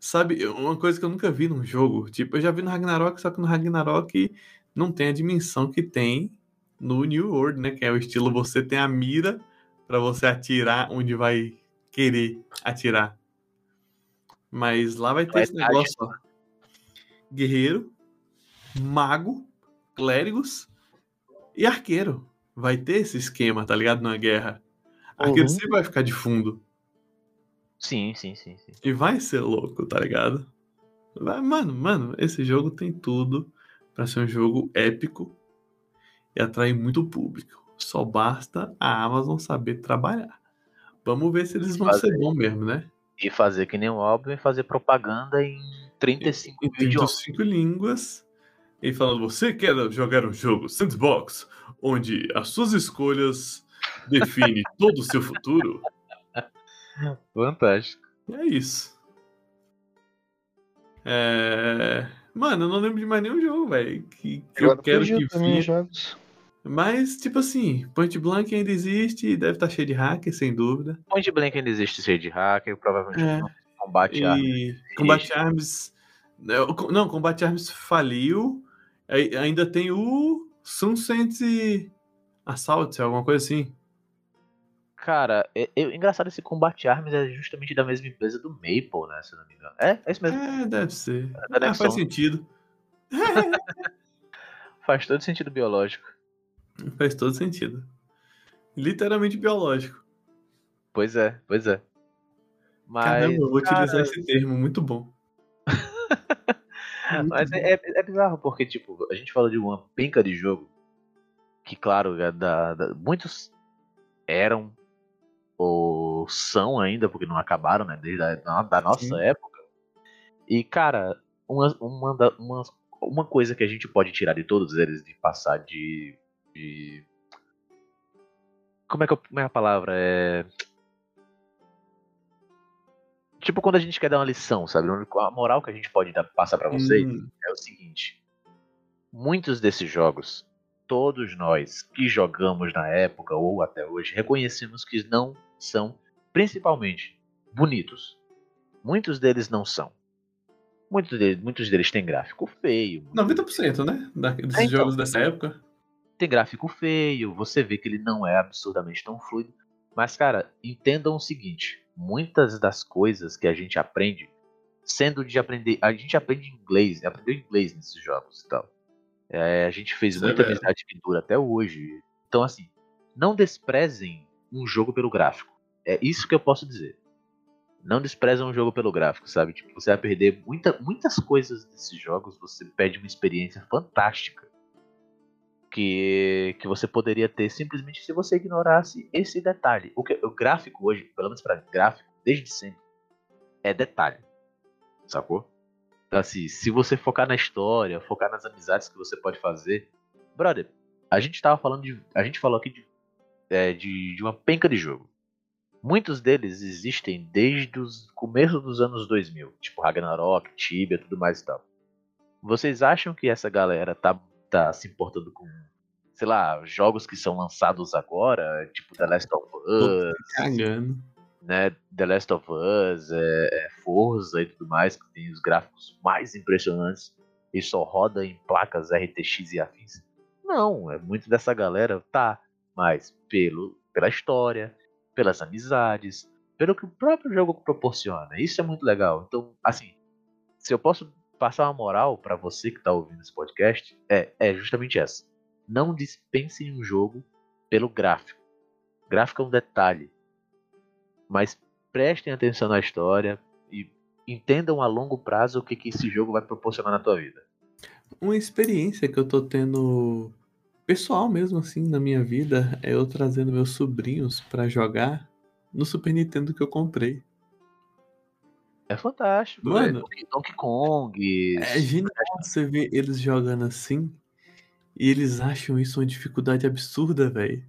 Sabe, uma coisa que eu nunca vi num jogo, tipo, eu já vi no Ragnarok, só que no Ragnarok não tem a dimensão que tem no New World, né? Que é o estilo você tem a mira pra você atirar onde vai querer atirar. Mas lá vai ter Vai esse negócio, ó. Guerreiro, mago, clérigos e arqueiro. Vai ter esse esquema, tá ligado? Na guerra. Arqueiro Uhum. sempre vai ficar de fundo. Sim, sim, sim, sim. E vai ser louco, tá ligado? Vai- Mano, mano, esse jogo tem tudo pra ser um jogo épico e atrair muito público. Só basta a Amazon saber trabalhar. Vamos ver se eles vão Fazer. ser bons mesmo, né? E fazer que nem o Albion e fazer propaganda em 35 Em idiomas. 35 línguas. E falando, você quer jogar um jogo sandbox, onde as suas escolhas definem todo o seu futuro? Fantástico. É isso. É... Mano, eu não lembro de mais nenhum jogo, velho, que, que eu quero que jogos. Mas, tipo assim, Point Blank ainda existe, deve estar cheio de hacker, sem dúvida. Point Blank ainda existe cheio de hacker, provavelmente É. não combate E Combat Arms. Não, Combat Arms faliu. Ainda tem o Sunset Assault, alguma coisa assim. Cara, é, é- engraçado esse Combate Arms é justamente da mesma empresa do Maple, né? Se eu não me engano. É, é isso mesmo. É, deve ser. da Ah, faz sentido. Faz todo sentido biológico. Faz todo sentido. Literalmente biológico. Pois é, pois é. Mas, Caramba, eu vou utilizar cara, esse termo, muito bom. Mas é, é- bizarro, porque, tipo, a gente fala de uma penca de jogo que, claro, é da- da- muitos eram ou são ainda, porque não acabaram, né? Desde a da, nossa Sim. época. E, cara, uma, uma, da- uma, uma coisa que a gente pode tirar de todos eles, de passar de. de... Como, é que é a palavra? É. Tipo, quando a gente quer dar uma lição, sabe? A moral que a gente pode dar, passar pra vocês Hum, é o seguinte: muitos desses jogos, todos nós que jogamos na época ou até hoje, reconhecemos que não são, principalmente, bonitos. Muitos deles não são. Muitos deles, muitos deles têm gráfico feio. 90%, né? Da- desses É, então. jogos dessa época. Tem gráfico feio, você vê que ele não é absurdamente tão fluido. Mas, cara, entendam o seguinte: muitas das coisas que a gente aprende, sendo de aprender. A gente aprende inglês, aprendeu inglês nesses jogos e tal. É, a gente fez Isso é muita verdade. amizade que dura até hoje. Então, assim, não desprezem um jogo pelo gráfico. É isso que eu posso dizer. Não desprezam um jogo pelo gráfico, sabe? Tipo, você vai perder muita, muitas coisas desses jogos, você perde uma experiência fantástica que, que você poderia ter simplesmente se você ignorasse esse detalhe. O, que, o gráfico hoje, pelo menos para gráfico, desde sempre, é detalhe. Sacou? Então, assim, se você focar na história, focar nas amizades que você pode fazer. Brother, a gente tava falando de. A gente falou aqui de, é, de, de uma penca de jogo. Muitos deles existem desde o começo dos anos 2000, tipo Ragnarok, Tibia, tudo mais e tal. Vocês acham que essa galera tá, tá se importando com, sei lá, jogos que são lançados agora, tipo The Last of Us, Cagando. né? The Last of Us, é, é Forza e tudo mais, que tem os gráficos mais impressionantes e só roda em placas RTX e afins. Não, é muito dessa galera, tá, mas pelo, pela história, pelas amizades, pelo que o próprio jogo proporciona. Isso é muito legal. Então, assim, se eu posso passar uma moral pra você que tá ouvindo esse podcast, é, é justamente essa. Não dispensem um jogo pelo gráfico. Gráfico é um detalhe mas prestem atenção na história e entendam a longo prazo o que, que esse jogo vai proporcionar na tua vida. Uma experiência que eu tô tendo pessoal mesmo assim na minha vida é eu trazendo meus sobrinhos pra jogar no Super Nintendo que eu comprei. É fantástico, Mano. velho. Donkey- Kong. É genial você ver eles jogando assim e eles acham isso uma dificuldade absurda, velho.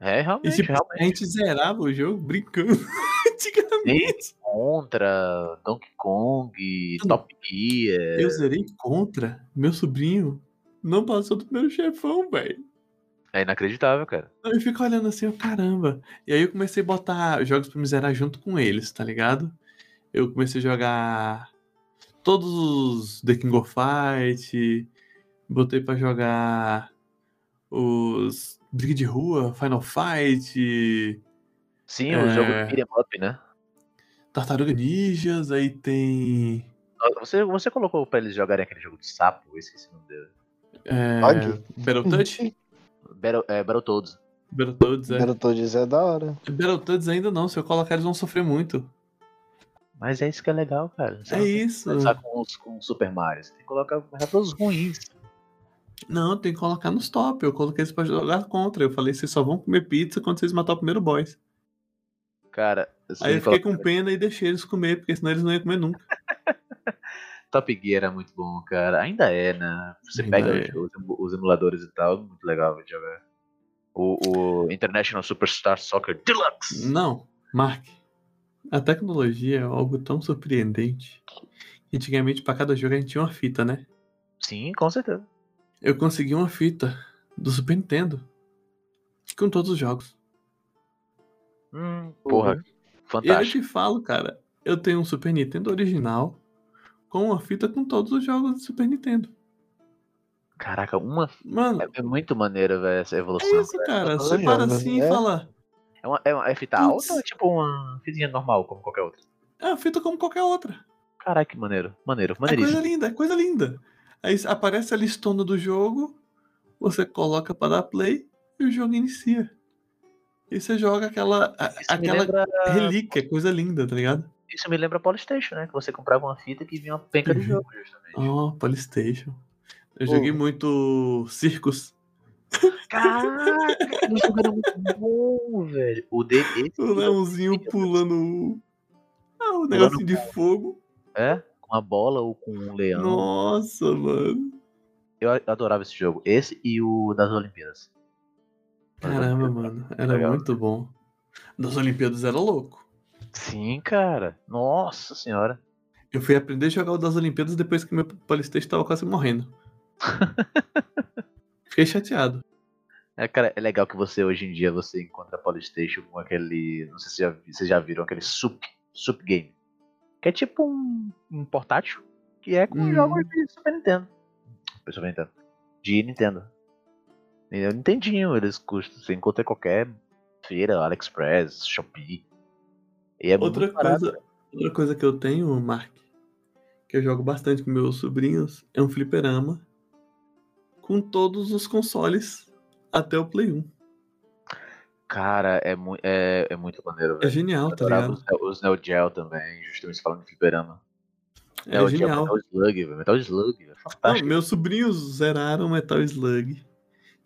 É, E realmente, a realmente. gente zerava o jogo brincando antigamente. Contra, Donkey Kong, Mano, Top Gear. Eu zerei contra meu sobrinho. Não passou do primeiro chefão, velho. É inacreditável, cara. Eu fico olhando assim, ó, caramba. E aí eu comecei a botar jogos pra me zerar junto com eles, tá ligado? Eu comecei a jogar todos os The King of Fight. Botei pra jogar os Briga de Rua, Final Fight, Sim, É. o jogo do Beat'em Up, né? Tartaruga Ninjas, aí tem. Você, você colocou pra eles jogarem aquele jogo de sapo, eu esqueci o nome dele. É, Bug. Battletoads? Battle, é, Battletoads. Battletoads, é. Battletoads é da hora. Battletoads ainda não, se eu colocar eles vão sofrer muito. Mas é isso que é legal, cara. Você É isso. começar com, os, com Super Mario. Você tem que colocar começar pelos ruins. Não, tem que colocar nos top. Eu coloquei eles pra jogar contra. Eu falei, vocês só vão comer pizza quando vocês matar o primeiro boss. Cara, Aí eu fiquei com pena e deixei eles comer, porque senão eles não iam comer nunca. Top Gear era muito bom, cara. Ainda é, né? Você Ainda pega é. os, os emuladores e tal, muito legal de jogar. O, o International Superstar Soccer Deluxe. Não, Mark. A tecnologia é algo tão surpreendente. Antigamente, pra cada jogo, a gente tinha uma fita, né? Sim, com certeza. Eu consegui uma fita do Super Nintendo com todos os jogos. Hum, porra, E eu fantástico. te falo, cara, eu tenho um Super Nintendo original com uma fita com todos os jogos do Super Nintendo. Caraca, uma. Mano, É, é muito maneiro, velho, essa é evolução. isso, cara. Você para assim e é. fala. É uma, é uma é fita Putz. alta ou é tipo uma fitinha normal, como qualquer outra? É uma fita como qualquer outra. Caraca, que maneiro. Maneiro, É coisa maneiríssimo. linda, é coisa linda. Aí aparece a listona do jogo, você coloca pra dar play e o jogo inicia. E você joga aquela, a- aquela lembra. relíquia, coisa linda, tá ligado? Isso me lembra Polystation, né? Que você comprava uma fita que vinha uma penca de Uhum. jogo, justamente. Oh, Polystation. Eu joguei muito Circus. Caraca, aquele jogo era muito bom, velho. O esse O leãozinho pulando. Ah, o negocinho de fogo. É? Com a bola ou com um leão. Nossa, mano. Eu adorava esse jogo. Esse e o das Olimpíadas. Caramba, mano. Era Legal. muito bom. Das Olimpíadas era louco. Sim, cara. Nossa senhora. Eu fui aprender a jogar o das Olimpíadas depois que meu Polystation tava quase morrendo. Fiquei chateado. É, cara, é legal que você hoje em dia você encontra Polystation com aquele. Não sei se já, vocês já viram aquele Sup, Sup Game. Que é tipo um, um portátil que é com Hum. jogos de Super Nintendo. Super Nintendo. De Nintendo. E eu Nintendinho, eles custam. Você encontra qualquer feira, AliExpress, Shopee. E é Outra coisa, outra coisa que eu tenho, Mark, que eu jogo bastante com meus sobrinhos, é um fliperama com todos os consoles até o Play 1. Cara, é, mu é, é muito maneiro, É genial, tá ligado? os, Neo- os Neo Geo também, justamente falando de fliperama. É Neo Geo, genial. Metal Slug, velho. Metal Slug. Não, meus sobrinhos zeraram Metal Slug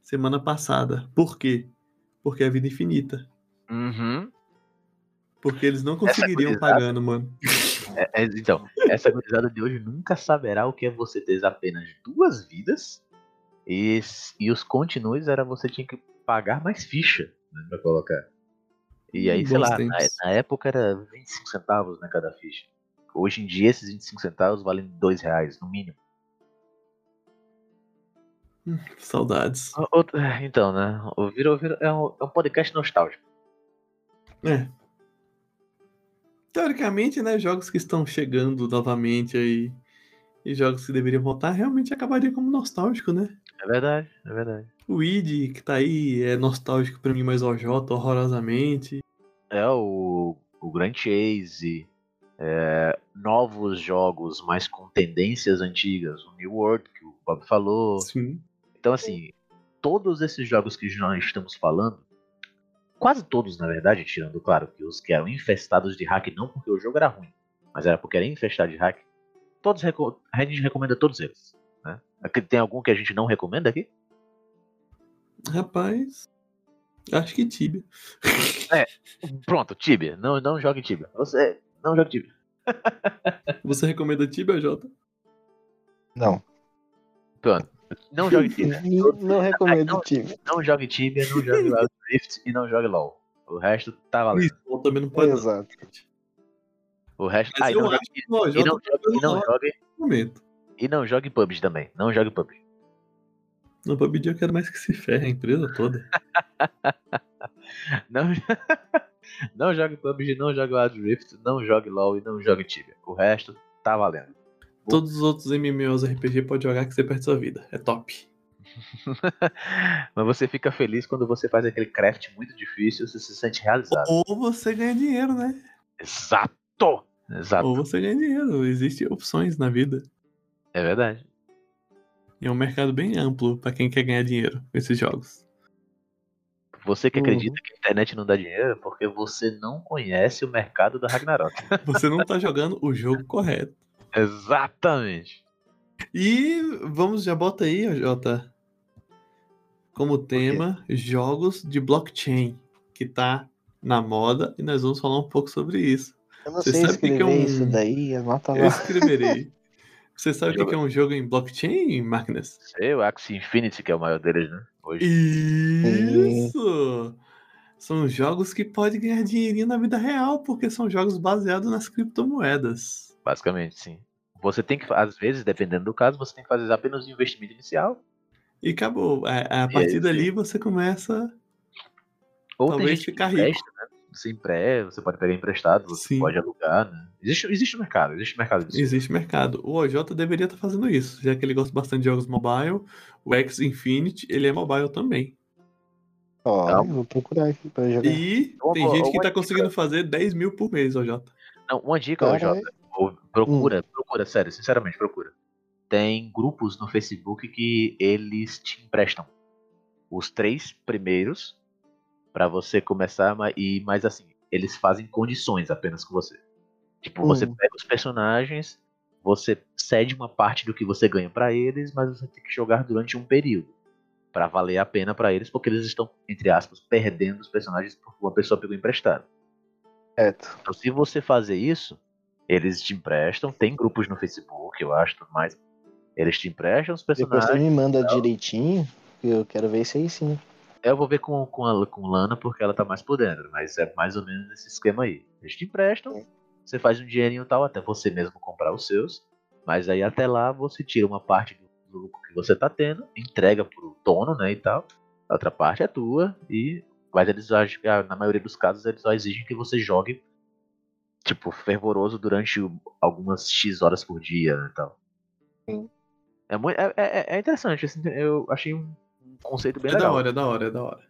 semana passada. Por quê? Porque é vida infinita. Uhum. Porque eles não conseguiriam gurizada- pagando, mano. É- é- então, essa gurizada de hoje nunca saberá o que é você ter apenas duas vidas e, e os continues era você tinha que pagar mais ficha né, pra colocar. E aí, Hum, sei bons lá, na, na época era 25 centavos né, cada ficha. Hoje em dia esses 25 centavos valem 2 reais, no mínimo. Saudades. O- outro- Então, né? O Viro, Viro é, um, é um podcast nostálgico. É. Teoricamente, né, jogos que estão chegando novamente aí e jogos que deveriam voltar realmente acabaria como nostálgico, né? É verdade, é verdade. O id que tá aí é nostálgico pra mim, mas OJ horrorosamente. É o, o Grand Chase, é, novos jogos, mas com tendências antigas. O New World, que o Bob falou. Sim. Então, assim, todos esses jogos que nós estamos falando, quase todos, na verdade, tirando, claro, que os que eram infestados de hack, não porque o jogo era ruim, mas era porque era infestado de hack, todos a gente recomenda todos eles. Aqui- Tem algum que a gente não recomenda aqui? Rapaz, acho que Tibia. Pronto, Tibia. Não, não jogue Tibia. Você não jogue Tibia. Você recomenda Tibia, Jota? Não. Pronto. Não jogue Tibia. Não, não recomendo não. time. Não jogue Tibia, não jogue Wild Rift e não jogue LOL. O resto tá valendo. Isso, também não pode. Exato. O resto. Mas Ah, e eu não, acho jogue, que o OJ e, não tá jogue, e não jogue. momento. E não jogue PUBG também. Não jogue PUBG. No PUBG eu quero mais que se ferre a empresa toda. Não, não jogue PUBG, não jogue Wild Rift, não jogue LOL e não jogue Tibia. O resto tá valendo. Todos os outros MMOs RPG pode jogar que você perde sua vida. É top. Mas você fica feliz quando você faz aquele craft muito difícil, você se sente realizado. Ou você ganha dinheiro, né? Exato! Exato. Ou você ganha dinheiro. Existem opções na vida. É verdade. E é um mercado bem amplo pra quem quer ganhar dinheiro com esses jogos. Você que Uhum. acredita que a internet não dá dinheiro é porque você não conhece o mercado da Ragnarok. Você não tá jogando o jogo correto. Exatamente. E vamos, já bota aí, Jota, como tema jogos de blockchain, que tá na moda e nós vamos falar um pouco sobre isso. Eu não Você sei sabe o que escrever é um- isso daí, anota Eu lá. escreverei. Você sabe o que que é um jogo em blockchain, Máquinas? Sei, o Axie Infinity, que é o maior deles, né? Hoje. Isso! São jogos que podem ganhar dinheirinho na vida real, porque são jogos baseados nas criptomoedas. Basicamente, sim. Você tem que, às vezes, dependendo do caso, você tem que fazer apenas o investimento inicial. E acabou. A, a partir sim. dali você começa. Ou Talvez ficar rico. empresta, né? Você empresta, você pode pegar emprestado, você Sim. pode alugar, né? Existe, existe mercado, existe mercado disso. Existe mercado. O OJ deveria estar fazendo isso, já que ele gosta bastante de jogos mobile. O X Infinity, ele é mobile também. Ó, Não. eu vou procurar aqui pra jogar. E Uma- tem gente que uma tá dica. conseguindo fazer 10 mil por mês, OJ. Não, uma dica, ou Procura, Hum. procura, sério, sinceramente, procura. Tem grupos no Facebook que eles te emprestam os três primeiros pra você começar, e mais assim, eles fazem condições apenas com você. Tipo, você Hum. pega os personagens, você cede uma parte do que você ganha pra eles, mas você tem que jogar durante um período Pra valer a pena pra eles, porque eles estão entre aspas perdendo os personagens porque uma pessoa pegou emprestado. Certo. Então, se você fazer isso, eles te emprestam. Tem grupos no Facebook, eu acho, tudo mais. Eles te emprestam os Depois você personagens. me manda direitinho, eu quero ver isso aí sim. Eu vou ver com, com, a, com Lana porque ela tá mais por dentro, mas é mais ou menos esse esquema aí. Eles te emprestam, você faz um dinheirinho tal, até você mesmo comprar os seus. Mas aí até lá você tira uma parte do lucro que você tá tendo, entrega pro dono, né, e tal. A outra parte é tua e mas eles na maioria dos casos eles só exigem que você jogue tipo fervoroso durante algumas x horas por dia, né, tal. Sim. É muito é, é, é interessante, assim, eu achei um um conceito bem É da legal. hora, é da hora, é da hora.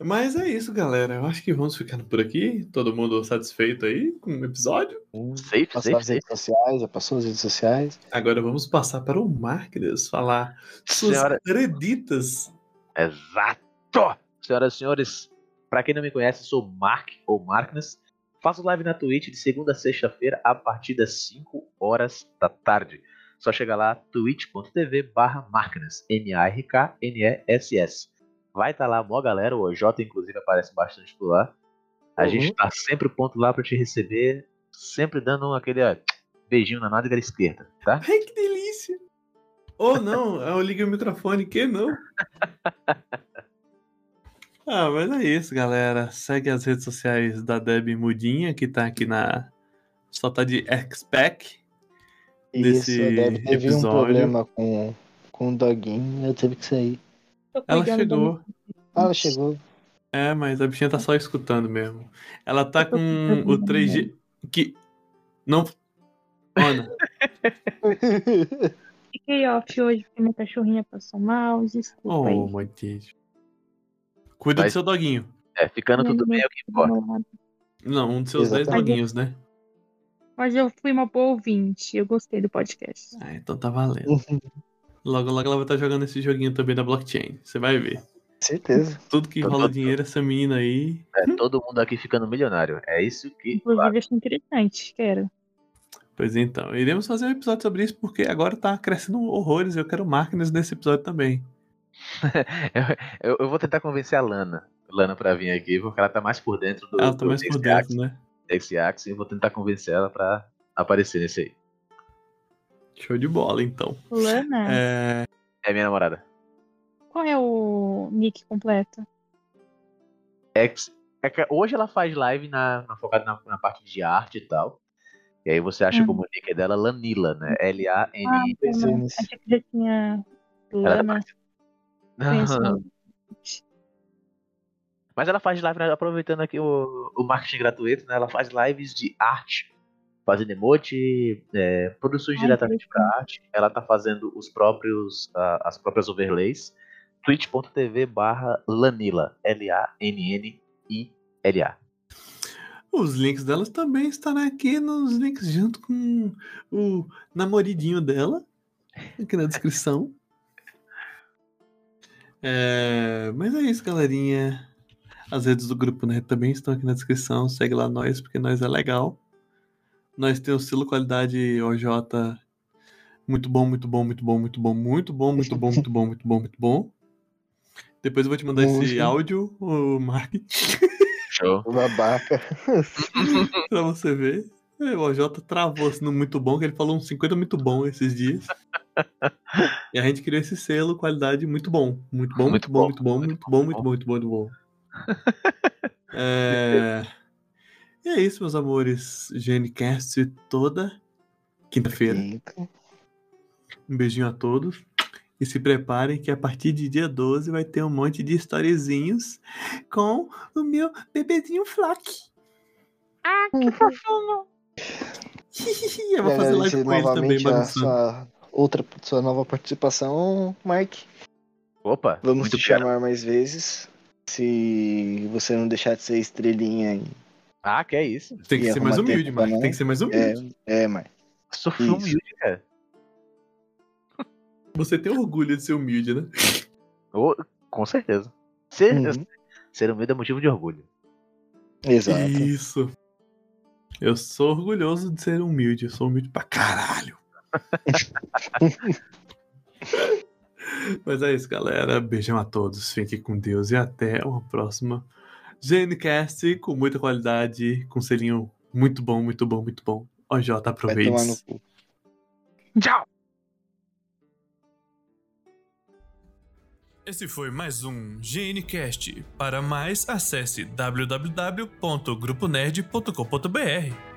Mas é isso, galera. Eu acho que vamos ficando por aqui. Todo mundo satisfeito aí com o episódio. Safe, Passar safe, as safe. redes sociais, já passou as redes sociais. Agora vamos passar para o Marques falar suas Senhora- creditas. Exato! Senhoras e senhores, pra quem não me conhece, eu sou Mark ou Markness. Faço live na Twitch de segunda a sexta-feira a partir das 5 horas da tarde. Só chega lá, twitch.tv barra Markness, M-A-R-K-N-E-S-S. Vai estar lá a maior galera, o OJ inclusive aparece bastante por lá. A Uhum. gente tá sempre pronto lá pra te receber, sempre dando aquele ó, beijinho na nádega esquerda, tá? Ai, que delícia! Ou não, eu liguei o microfone, que não? Ah, mas é isso, galera. Segue as redes sociais da Deb Mudinha, que tá aqui na. Só tá de X-Pack. Isso, Desse deve teve um episódio. problema com, com o doguinho, eu tive que sair. Ela chegou. Ah, ela chegou. É, mas a bichinha tá só escutando mesmo. Ela tá com o 3G. Que. Não. Ana, Fiquei off hoje porque minha cachorrinha passou mal. Desculpa aí. oh, meu Deus. Cuida Mas- do seu doguinho. É, ficando tudo bem é o que importa. Não, um dos seus Exatamente. 10 doguinhos, né? Mas eu fui uma boa ouvinte. Eu gostei do podcast. Ah, então tá valendo. Logo, logo ela vai estar jogando esse joguinho também da blockchain. Você vai ver. Certeza. Tudo que rola dinheiro, essa menina aí. É, todo mundo aqui ficando milionário. É isso que. Inclusive, achei interessante. Quero. Pois então, iremos fazer um episódio sobre isso porque agora tá crescendo horrores. Eu quero máquinas nesse episódio também. eu, eu- eu vou tentar convencer a Lana. Lana pra vir aqui, porque ela tá mais por dentro do, Ela tá mais por dentro, né? Dexy Axis, e eu vou tentar convencer ela pra aparecer nesse aí. Show de bola, então. Lana, É, É minha namorada. qual é o nick completo? Ex- é que hoje ela faz live na, na- focada na, na parte de arte e tal. E aí você acha Hum. como o nick dela Lanila, né? L-A-N-I. Ah, não. Achei que já tinha Ela Lana. Conheço Não, ela. Mas ela faz live, né, aproveitando aqui o, o marketing gratuito, né? Ela faz lives de arte, fazendo emote, é, produções Ah, diretamente para arte. Ela tá fazendo os próprios, ah, as próprias overlays. twitch.tv barra Lanila, L-A-N-N-I-L-A. os links delas também estão aqui nos links junto com o namoridinho dela. Aqui na descrição. É, mas é isso, galerinha. As redes do grupo né, também estão aqui na descrição. Segue lá nós, porque nós é legal. Nós temos selo qualidade OJ muito bom, muito bom, muito bom, muito bom, muito bom, muito bom, muito bom, muito bom, muito bom. Depois eu vou te mandar esse áudio, o Mark. Show. Babaca. pra você ver. É, o OJ travou assim no muito bom, que ele falou uns 50 muito bom esses dias. e a gente criou esse selo, qualidade muito bom. Muito bom, muito, bom, muito bom, muito bom, muito bom, muito bom, muito bom. É... E é isso, meus amores. GNCast toda quinta-feira. Um beijinho a todos. E se preparem que a partir de dia 12 vai ter um monte de storyzinhos com o meu bebezinho Flock. Ah, que fofinho. Eu vou fazer live Agradecer com ele também, bagunçando. sua outra sua nova participação, Mark. Opa, Vamos muito te chamar mais vezes. Se você não deixar de ser estrelinha aí. Ah, que é isso. Tem que E ser mais humilde, Mark. Tem que ser mais É, humilde. é. Sou Isso. humilde, cara. Você tem orgulho de ser humilde, né? Ô, com certeza. Ser, Uhum. ser humilde é motivo de orgulho. Exato. Isso. Eu sou orgulhoso de ser humilde. Eu sou humilde pra caralho. Mas é isso, galera. Beijão a todos. Fiquem com Deus e até uma próxima GNCast com muita qualidade, com selinho muito bom, muito bom, muito bom. OJ, aproveite. Tchau! Esse foi mais um GNCast. Para mais, acesse www.gruponerd.com.br.